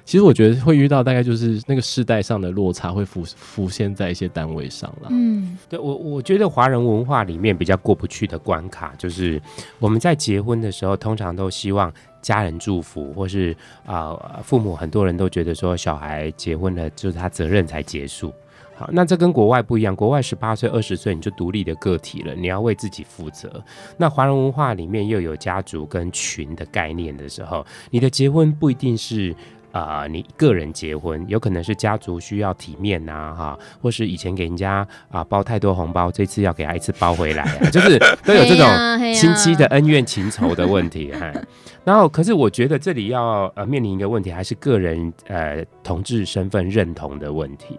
S3: 其实我觉得会遇到大概就是那个世代上的落差会浮浮现在一些单位上了。
S2: 嗯，对我我觉得华人文化里面比较过不去的关卡，就是我们在结婚的时候，通常都希望家人祝福，或是啊、父母很多人都觉得说小孩结婚了就是他责任才结束。好，那这跟国外不一样。国外十八岁、二十岁你就独立的个体了，你要为自己负责。那华人文化里面又有家族跟群的概念的时候，你的结婚不一定是、呃，你个人结婚，有可能是家族需要体面呐，哈，或是以前给人家啊、呃、包太多红包，这次要给他一次包回来啊，就是都有这种亲戚的恩怨情仇的问题哈。然后，可是我觉得这里要呃面临一个问题，还是个人呃同志身份认同的问题。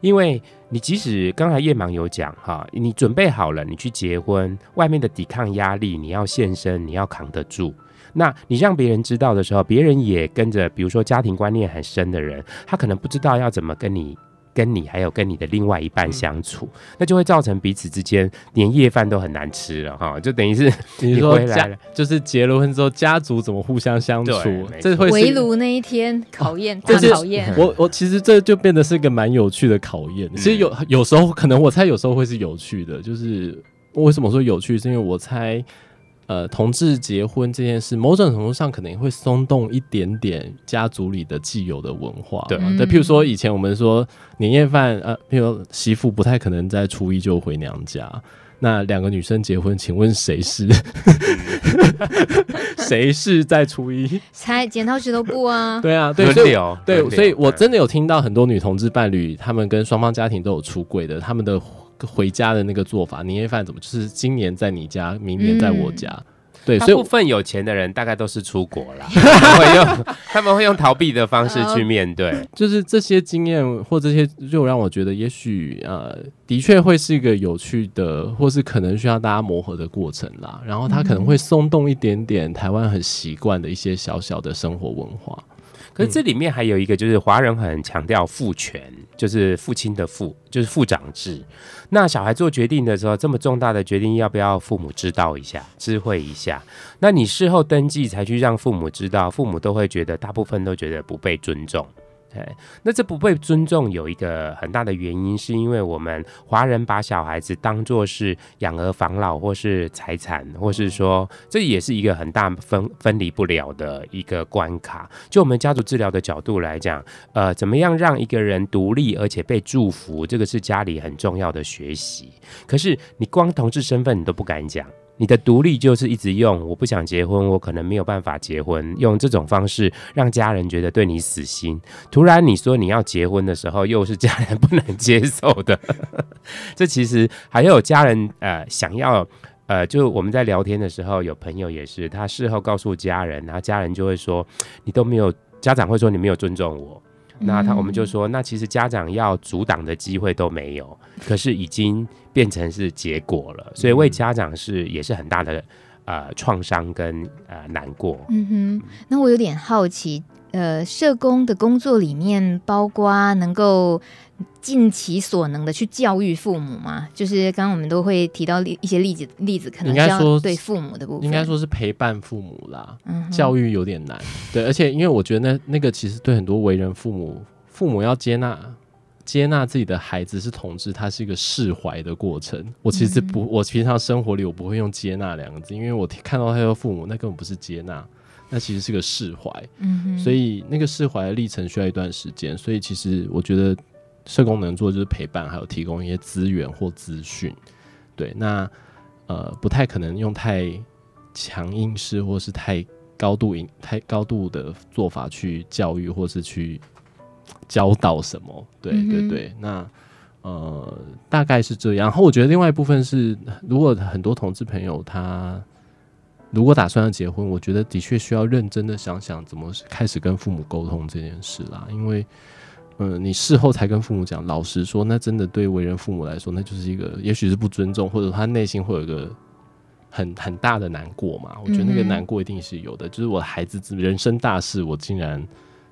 S2: 因为你即使刚才叶芒有讲哈，你准备好了，你去结婚，外面的抵抗压力你要现身，你要扛得住。那你让别人知道的时候，别人也跟着，比如说家庭观念很深的人，他可能不知道要怎么跟你。跟你还有跟你的另外一半相处，嗯、那就会造成彼此之间年夜饭都很难吃了哈，就等于是你说回来了，
S3: 就是结了婚之后家族怎么互相相处，这会
S1: 围炉那一天考验，
S3: 这
S1: 些考验。
S3: 我我其实这就变得是一个蛮有趣的考验。嗯、其实有有时候可能我猜有时候会是有趣的，就是为什么说有趣，是因为我猜。呃，同志结婚这件事，某种程度上可能会松动一点点家族里的既有的文化，对吧？对，譬如说以前我们说年夜饭，呃，譬如媳妇不太可能在初一就回娘家，那两个女生结婚，请问谁是 [laughs] 谁是在初一？
S1: 猜剪刀石头布啊？
S3: 对啊，对，所以对，所以我真的有听到很多女同志伴侣，他们跟双方家庭都有出轨的，他们的。回家的那个做法，年夜饭怎么就是今年在你家，明年在我家？嗯、对，所以部
S2: 分有钱的人大概都是出国了，[laughs] 他们会用他们会用逃避的方式去面对，
S3: 就是这些经验或这些，就让我觉得，也许呃，的确会是一个有趣的，或是可能需要大家磨合的过程啦。然后他可能会松动一点点台湾很习惯的一些小小的生活文化。
S2: 可是这里面还有一个，就是华人很强调父权，就是父亲的父，就是父长制。那小孩做决定的时候，这么重大的决定，要不要父母知道一下、知会一下？那你事后登记才去让父母知道，父母都会觉得，大部分都觉得不被尊重。哎，那这不被尊重有一个很大的原因，是因为我们华人把小孩子当作是养儿防老，或是财产，或是说这也是一个很大分分离不了的一个关卡。就我们家族治疗的角度来讲，呃，怎么样让一个人独立而且被祝福，这个是家里很重要的学习。可是你光同志身份你都不敢讲。你的独立就是一直用，我不想结婚，我可能没有办法结婚，用这种方式让家人觉得对你死心。突然你说你要结婚的时候，又是家人不能接受的。[laughs] 这其实还有家人呃想要呃，就我们在聊天的时候，有朋友也是，他事后告诉家人，然后家人就会说你都没有，家长会说你没有尊重我。那他我们就说，那其实家长要阻挡的机会都没有，可是已经变成是结果了，所以为家长是也是很大的呃创伤跟呃难过。
S1: 嗯哼，那我有点好奇，呃，社工的工作里面包括能够。尽其所能的去教育父母嘛，就是刚刚我们都会提到一些例子，例子可能要对父母的部分，
S3: 应该说是陪伴父母啦。嗯，教育有点难，对，而且因为我觉得那那个其实对很多为人父母，父母要接纳接纳自己的孩子是同志，它是一个释怀的过程。我其实不，我平常生活里我不会用接纳两个字，因为我看到他的父母，那根本不是接纳，那其实是个释怀。嗯，所以那个释怀的历程需要一段时间，所以其实我觉得。社工能做就是陪伴，还有提供一些资源或资讯。对，那呃不太可能用太强硬式或是太高度、太高度的做法去教育或是去教导什么。对对对，那呃大概是这样。然后我觉得另外一部分是，如果很多同志朋友他如果打算要结婚，我觉得的确需要认真的想想怎么开始跟父母沟通这件事啦，因为。嗯，你事后才跟父母讲，老实说，那真的对为人父母来说，那就是一个，也许是不尊重，或者他内心会有一个很很大的难过嘛。我觉得那个难过一定是有的，嗯、就是我的孩子人生大事，我竟然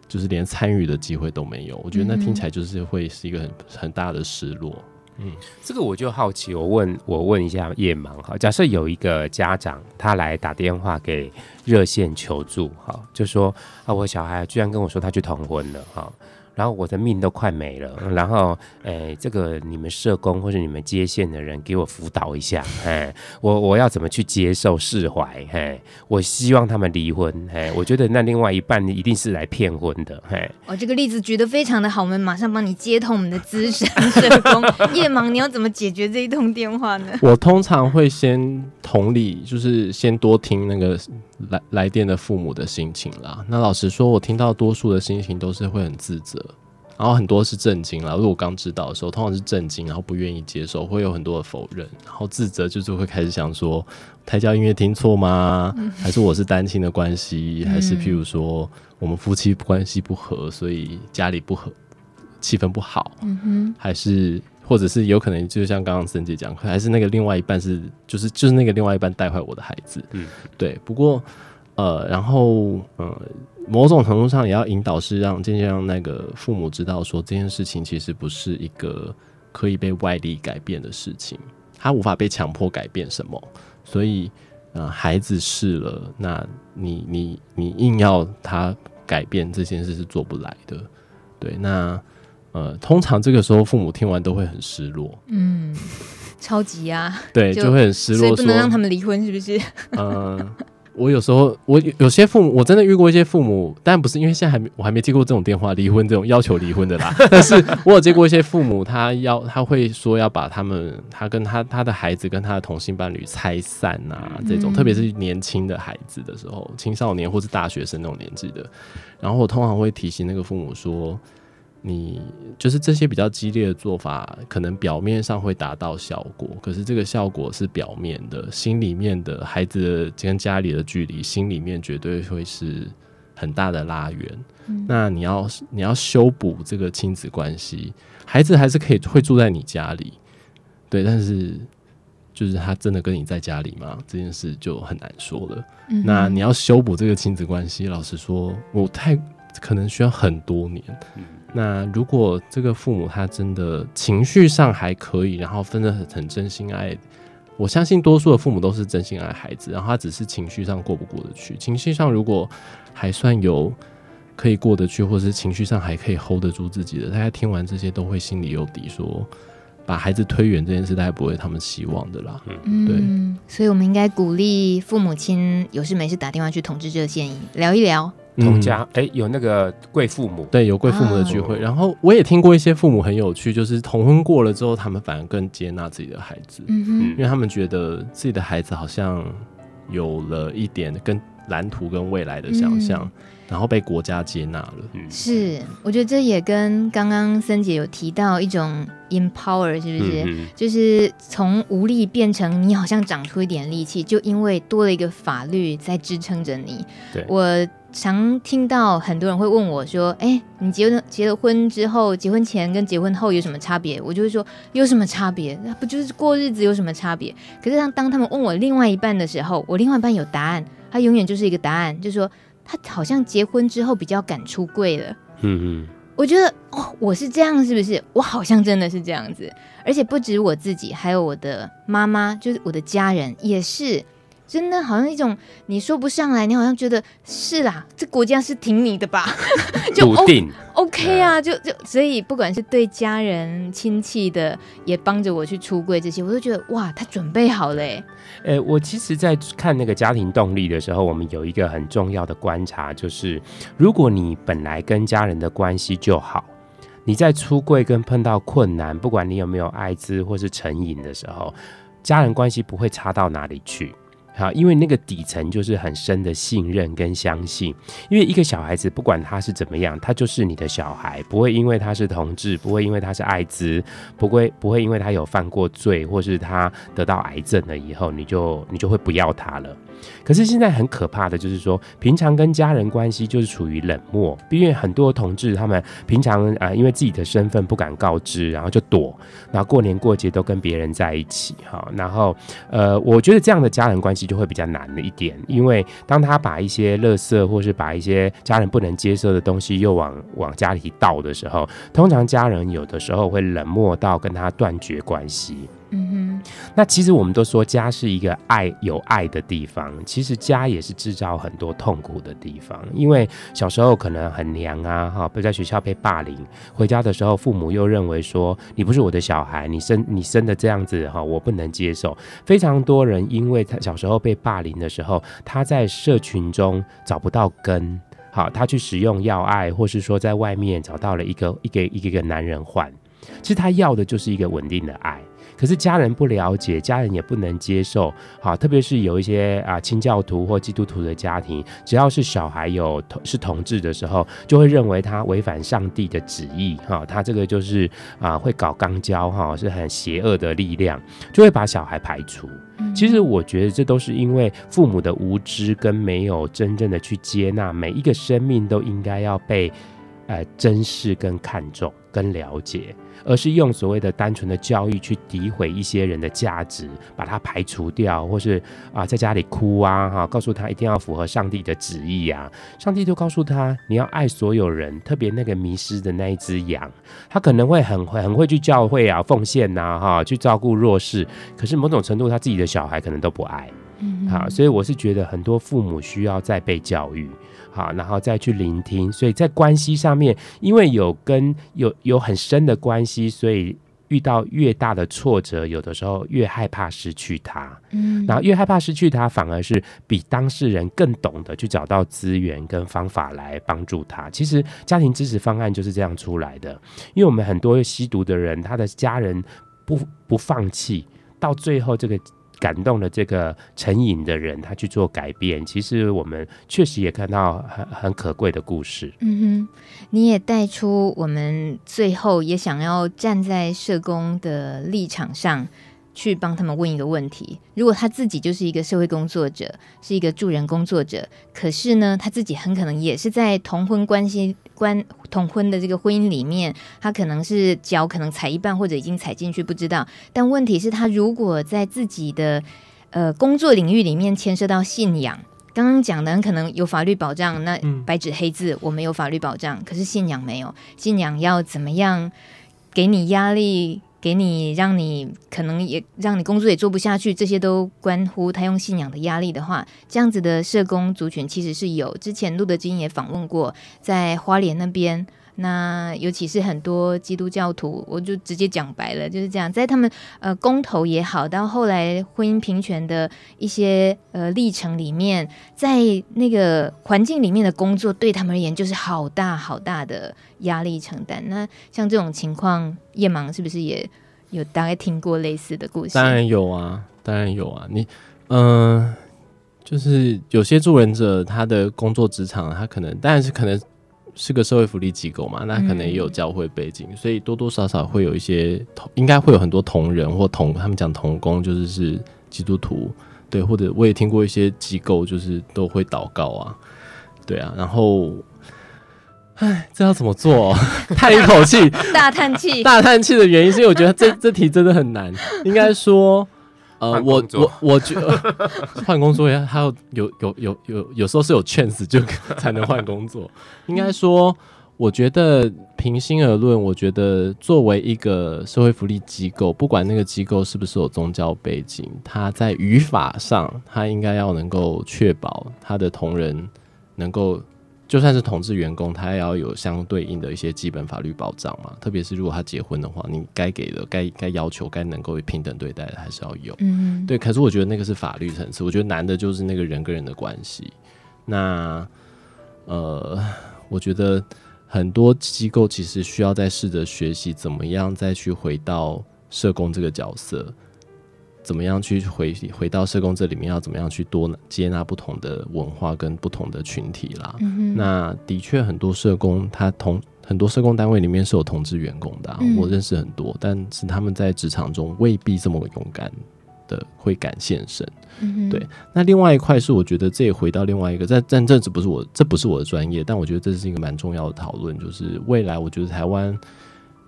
S3: 就是连参与的机会都没有。我觉得那听起来就是会是一个很很大的失落。嗯，
S2: 这个我就好奇，我问我问一下叶芒哈，假设有一个家长他来打电话给热线求助，哈，就说啊，我小孩居然跟我说他去同婚了，哈。然后我的命都快没了，然后，诶，这个你们社工或者你们接线的人给我辅导一下，哎，我我要怎么去接受释怀？哎，我希望他们离婚，哎，我觉得那另外一半一定是来骗婚的，哎。
S1: 哦，这个例子举得非常的好，我们马上帮你接通我们的资深社工夜盲，你要怎么解决这一通电话呢？
S3: 我通常会先同理，就是先多听那个来来电的父母的心情啦。那老实说，我听到多数的心情都是会很自责。然后很多是震惊啦，如果我刚知道的时候，通常是震惊，然后不愿意接受，会有很多的否认，然后自责，就是会开始想说，胎教音乐听错吗？还是我是单亲的关系？还是譬如说我们夫妻关系不和，所以家里不和，气氛不好？嗯哼，还是或者是有可能，就像刚刚森姐讲，还是那个另外一半是，就是就是那个另外一半带坏我的孩子？嗯，对。不过呃，然后呃。某种程度上也要引导，是让渐渐让那个父母知道，说这件事情其实不是一个可以被外力改变的事情，他无法被强迫改变什么，所以，呃，孩子试了，那你你你硬要他改变这件事是做不来的，对，那呃，通常这个时候父母听完都会很失落，
S1: 嗯，超级啊，[laughs]
S3: 对，就，就会很失落，
S1: 不能让他们离婚，是不是？
S3: 嗯、[laughs] 呃。我有时候，我有些父母，我真的遇过一些父母，但不是因为现在还没，我还没接过这种电话，离婚这种要求离婚的啦。[laughs] 但是我有接过一些父母，他要他会说要把他们，他跟他他的孩子跟他的同性伴侣拆散啊，这种，特别是年轻的孩子的时候，青少年或是大学生那种年纪的，然后我通常会提醒那个父母说。你就是这些比较激烈的做法，可能表面上会达到效果，可是这个效果是表面的，心里面的孩子跟家里的距离，心里面绝对会是很大的拉远。嗯。那你要你要修补这个亲子关系，孩子还是可以会住在你家里，对，但是就是他真的跟你在家里吗？这件事就很难说了。嗯。那你要修补这个亲子关系，老实说，我太可能需要很多年。嗯那如果这个父母他真的情绪上还可以，然后分的很很真心爱，我相信多数的父母都是真心爱孩子，然后他只是情绪上过不过得去。情绪上如果还算有可以过得去，或者是情绪上还可以 hold 得住自己的，大家听完这些都会心里有底，说把孩子推远这件事，大概不会他们希望的啦。嗯，对，
S1: 所以我们应该鼓励父母亲有事没事打电话去同志热线聊一聊。
S2: 同家哎、欸，有那个贵父母，
S3: 对，有贵父母的聚会。哦、然后我也听过一些父母很有趣，就是同婚过了之后，他们反而更接纳自己的孩子，嗯哼，因为他们觉得自己的孩子好像有了一点跟蓝图跟未来的想象。嗯。然后被国家接纳了，
S1: 是，我觉得这也跟刚刚森姐有提到一种 empower，是不是？嗯、就是从无力变成你好像长出一点力气，就因为多了一个法律在支撑着你。
S2: 对，
S1: 我常听到很多人会问我说：“哎，你结了结了婚之后，结婚前跟结婚后有什么差别？”我就会说：“有什么差别？那不就是过日子有什么差别？”可是当当他们问我另外一半的时候，我另外一半有答案，他永远就是一个答案，就是说。他好像结婚之后比较敢出柜了，嗯嗯，我觉得哦，我是这样，是不是？我好像真的是这样子，而且不止我自己，还有我的妈妈，就是我的家人也是。真的好像一种你说不上来，你好像觉得是啦，这国家是挺你的吧？[laughs] 就
S2: 笃定
S1: OK 啊，就就所以不管是对家人亲戚的，也帮着我去出柜这些，我都觉得哇，他准备好了哎。
S2: 呃、欸，我其实，在看那个家庭动力的时候，我们有一个很重要的观察，就是如果你本来跟家人的关系就好，你在出柜跟碰到困难，不管你有没有艾滋或是成瘾的时候，家人关系不会差到哪里去。啊，因为那个底层就是很深的信任跟相信。因为一个小孩子，不管他是怎么样，他就是你的小孩，不会因为他是同志，不会因为他是艾滋，不会不会因为他有犯过罪，或是他得到癌症了以后，你就你就会不要他了。可是现在很可怕的就是说，平常跟家人关系就是处于冷漠，因为很多同志他们平常啊、因为自己的身份不敢告知，然后就躲，然后过年过节都跟别人在一起哈。然后呃，我觉得这样的家人关系就会比较难了一点，因为当他把一些垃圾或是把一些家人不能接受的东西又往往家里倒的时候，通常家人有的时候会冷漠到跟他断绝关系。嗯哼，那其实我们都说家是一个爱有爱的地方，其实家也是制造很多痛苦的地方。因为小时候可能很娘啊，哈，被在学校被霸凌，回家的时候父母又认为说你不是我的小孩，你生你生的这样子哈，我不能接受。非常多人因为他小时候被霸凌的时候，他在社群中找不到根，好，他去使用要爱，或是说在外面找到了一个一个一个一个男人换，其实他要的就是一个稳定的爱。可是家人不了解，家人也不能接受，好，特别是有一些啊清教徒或基督徒的家庭，只要是小孩有同是同志的时候，就会认为他违反上帝的旨意，哈，他这个就是啊会搞肛交，哈，是很邪恶的力量，就会把小孩排除。其实我觉得这都是因为父母的无知跟没有真正的去接纳，每一个生命都应该要被呃珍视跟看重跟了解。而是用所谓的单纯的教育去诋毁一些人的价值，把它排除掉，或是啊在家里哭啊哈，告诉他一定要符合上帝的旨意啊。上帝就告诉他，你要爱所有人，特别那个迷失的那一只羊，他可能会很会很会去教会啊奉献呐哈，去照顾弱势，可是某种程度他自己的小孩可能都不爱，嗯，好，所以我是觉得很多父母需要再被教育。好，然后再去聆听，所以在关系上面，因为有跟有有很深的关系，所以遇到越大的挫折，有的时候越害怕失去他。嗯，然后越害怕失去他，反而是比当事人更懂得去找到资源跟方法来帮助他。其实家庭支持方案就是这样出来的，因为我们很多吸毒的人，他的家人不不放弃，到最后这个。感动了这个成瘾的人，他去做改变。其实我们确实也看到很很可贵的故事。嗯
S1: 哼，你也带出我们最后也想要站在社工的立场上。去帮他们问一个问题：如果他自己就是一个社会工作者，是一个助人工作者，可是呢，他自己很可能也是在同婚关系关同婚的这个婚姻里面，他可能是脚可能踩一半或者已经踩进去，不知道。但问题是，他如果在自己的呃工作领域里面牵涉到信仰，刚刚讲的很可能有法律保障，那白纸黑字我们有法律保障，可是信仰没有，信仰要怎么样给你压力？给你，让你可能也让你工作也做不下去，这些都关乎他用信仰的压力的话，这样子的社工族群其实是有。之前路德金也访问过，在花莲那边。那尤其是很多基督教徒，我就直接讲白了，就是这样，在他们呃公投也好，到后来婚姻平权的一些呃历程里面，在那个环境里面的工作，对他们而言就是好大好大的压力承担。那像这种情况，叶芒是不是也有大概听过类似的故事？
S3: 当然有啊，当然有啊。你嗯、就是有些助人者，他的工作职场，他可能，但是可能。是个社会福利机构嘛，那可能也有教会背景，嗯、所以多多少少会有一些同，应该会有很多同仁或同，他们讲同工就是是基督徒，对，或者我也听过一些机构就是都会祷告啊，对啊，然后，哎，这要怎么做？叹一口气，
S1: 大叹气，
S3: 大叹气的原因是因为我觉得这 [laughs] 这题真的很难，应该说。呃，我我我觉得 [laughs] 换工作呀，还有有有有有有时候是有 chance 就才能换工作。[laughs] 应该说，我觉得平心而论，我觉得作为一个社会福利机构，不管那个机构是不是有宗教背景，它在语法上，它应该要能够确保它的同仁能够。就算是同志员工，他也要有相对应的一些基本法律保障嘛。特别是如果他结婚的话，你该给的、该该要求、该能够平等对待的，还是要有。嗯，对。可是我觉得那个是法律层次，我觉得难的就是那个人跟人的关系。那呃，我觉得很多机构其实需要再试着学习怎么样再去回到社工这个角色。怎么样去回回到社工这里面？要怎么样去多接纳不同的文化跟不同的群体啦？嗯、那的确很多社工，他同很多社工单位里面是有同志员工的、啊，嗯、我认识很多，但是他们在职场中未必这么勇敢的会敢现身。嗯、对，那另外一块是我觉得这也回到另外一个，但但这只不是我这不是我的专业，但我觉得这是一个蛮重要的讨论，就是未来我觉得台湾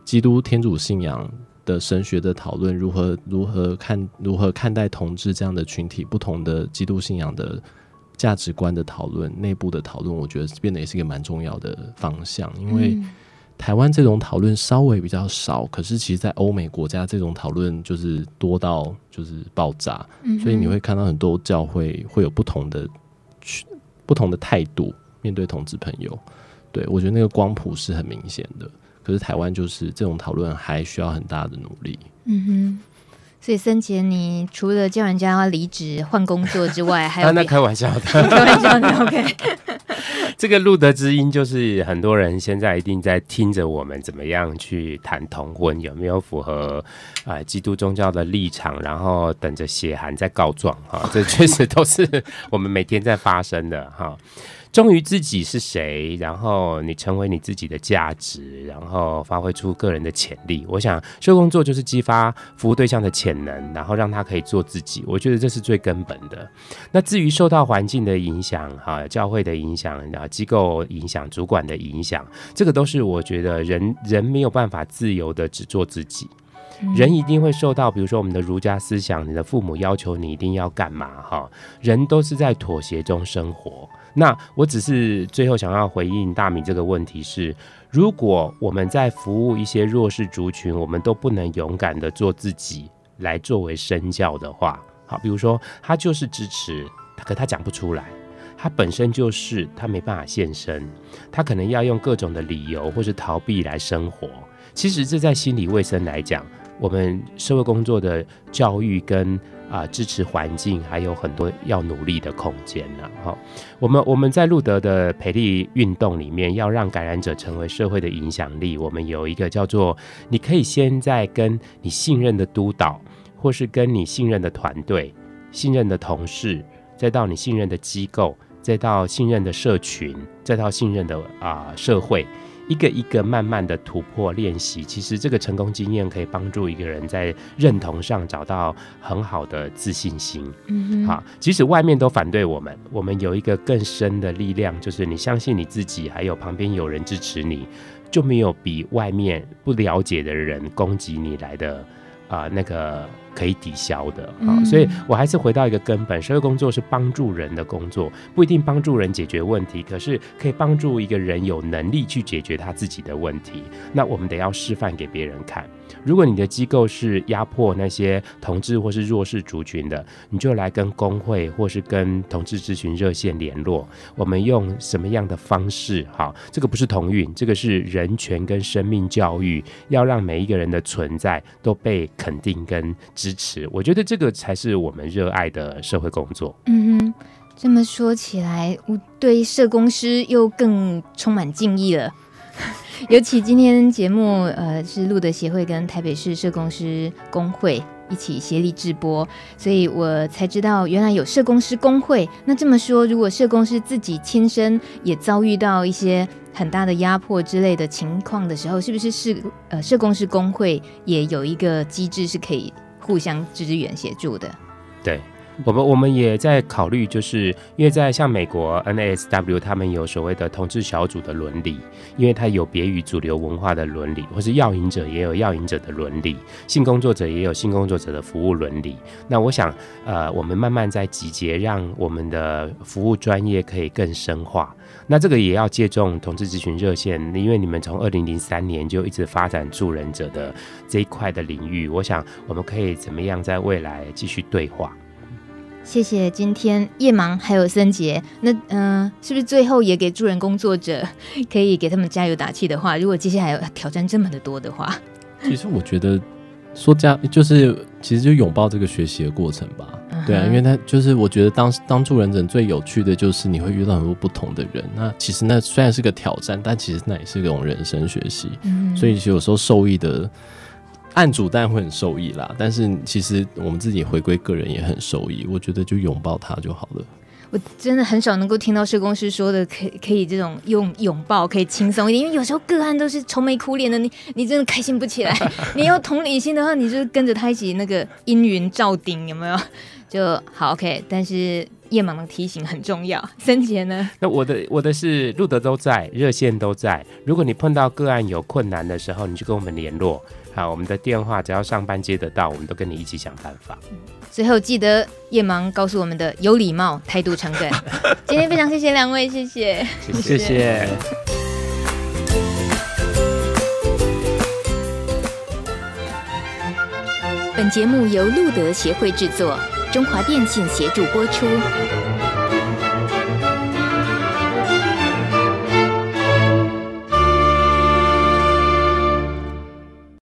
S3: 基督天主信仰。的神学的讨论，如何如何看如何看待同志这样的群体，不同的基督信仰的价值观的讨论，内部的讨论，我觉得变得也是一个蛮重要的方向。因为台湾这种讨论稍微比较少，可是其实在欧美国家这种讨论就是多到就是爆炸，所以你会看到很多教会会有不同的不同的态度面对同志朋友。对，我觉得那个光谱是很明显的。可是台湾就是这种讨论还需要很大的努力。嗯
S1: 哼，所以森杰，你除了叫人家要离职换工作之外，[laughs] 还有、啊、
S2: 那开玩笑的，[laughs]
S1: 开玩笑的。OK，[laughs]
S2: 这个路德之音就是很多人现在一定在听着我们怎么样去谈同婚，有没有符合啊、呃、基督宗教的立场，然后等着写函在告状哈，这确实都是我们每天在发生的哈。忠于自己是谁，然后你成为你自己的价值，然后发挥出个人的潜力。我想，社工作就是激发服务对象的潜能，然后让他可以做自己。我觉得这是最根本的。那至于受到环境的影响，哈，教会的影响，然后机构影响，主管的影响，这个都是我觉得人人没有办法自由的只做自己。人一定会受到，比如说我们的儒家思想，你的父母要求你一定要干嘛，哈，人都是在妥协中生活。那我只是最后想要回应大米这个问题是：如果我们在服务一些弱势族群，我们都不能勇敢的做自己来作为身教的话，好，比如说他就是支持，可他讲不出来，他本身就是他没办法现身，他可能要用各种的理由或是逃避来生活。其实这在心理卫生来讲，我们社会工作的教育跟。啊，支持环境还有很多要努力的空间呢。哈，我们我们在路德的培力运动里面，要让感染者成为社会的影响力。我们有一个叫做，你可以先在跟你信任的督导，或是跟你信任的团队、信任的同事，再到你信任的机构，再到信任的社群，再到信任的啊社会。一个一个慢慢的突破练习，其实这个成功经验可以帮助一个人在认同上找到很好的自信心。嗯哼，好，即使外面都反对我们，我们有一个更深的力量，就是你相信你自己，还有旁边有人支持你，就没有比外面不了解的人攻击你来的啊、呃、那个可以抵消的啊。嗯、所以我还是回到一个根本，社会工作是帮助人的工作，不一定帮助人解决问题，可是可以帮助一个人有能力去解决他自己的问题。那我们得要示范给别人看。如果你的机构是压迫那些同志或是弱势族群的，你就来跟工会或是跟同志咨询热线联络。我们用什么样的方式？好，这个不是同运，这个是人权跟生命教育，要让每一个人的存在都被肯定跟支持。我觉得这个才是我们热爱的社会工作。
S1: 嗯哼，这么说起来，我对社工师又更充满敬意了。[laughs] 尤其今天节目，呃，是路德协会跟台北市社工师工会一起协力制播，所以我才知道原来有社工师工会。那这么说，如果社工师自己亲身也遭遇到一些很大的压迫之类的情况的时候，是不是是呃社工师工会也有一个机制是可以互相支援协助的？
S2: 对。我们我们也在考虑，就是因为在像美国 NASW，他们有所谓的同志小组的伦理，因为它有别于主流文化的伦理，或是药瘾者也有药瘾者的伦理，性工作者也有性工作者的服务伦理。那我想，呃，我们慢慢在集结，让我们的服务专业可以更深化。那这个也要借重同志咨询热线，因为你们从二零零三年就一直发展助人者的这一块的领域，我想我们可以怎么样在未来继续对话。
S1: 谢谢今天叶芒还有森杰，那嗯、呃，是不是最后也给助人工作者可以给他们加油打气的话？如果接下来有挑战这么的多的话，
S3: 其实我觉得说加就是其实就拥抱这个学习的过程吧。Uh. 对啊，因为他就是我觉得当当助人者最有趣的就是你会遇到很多不同的人。那其实那虽然是个挑战，但其实那也是一种人生学习。嗯、uh，huh. 所以有时候受益的。案主当然会很受益啦，但是其实我们自己回归个人也很受益。我觉得就拥抱他就好了。
S1: 我真的很少能够听到社工师说的，可以可以这种用拥抱可以轻松一点，因为有时候个案都是愁眉苦脸的，你你真的开心不起来。[laughs] 你要同理心的话，你就跟着他一起那个阴云罩顶，有没有？就好 OK。但是夜盲的提醒很重要。森杰呢？
S2: 那我的我的是路德都在，热线都在。如果你碰到个案有困难的时候，你就跟我们联络。好，我们的电话只要上班接得到，我们都跟你一起想办法。
S1: 最后记得夜盲告诉我们的有礼貌、态度诚恳。今天非常谢谢两位，谢谢，
S2: 谢谢。
S4: 本节目由路德协会制作，中华电信协助播出。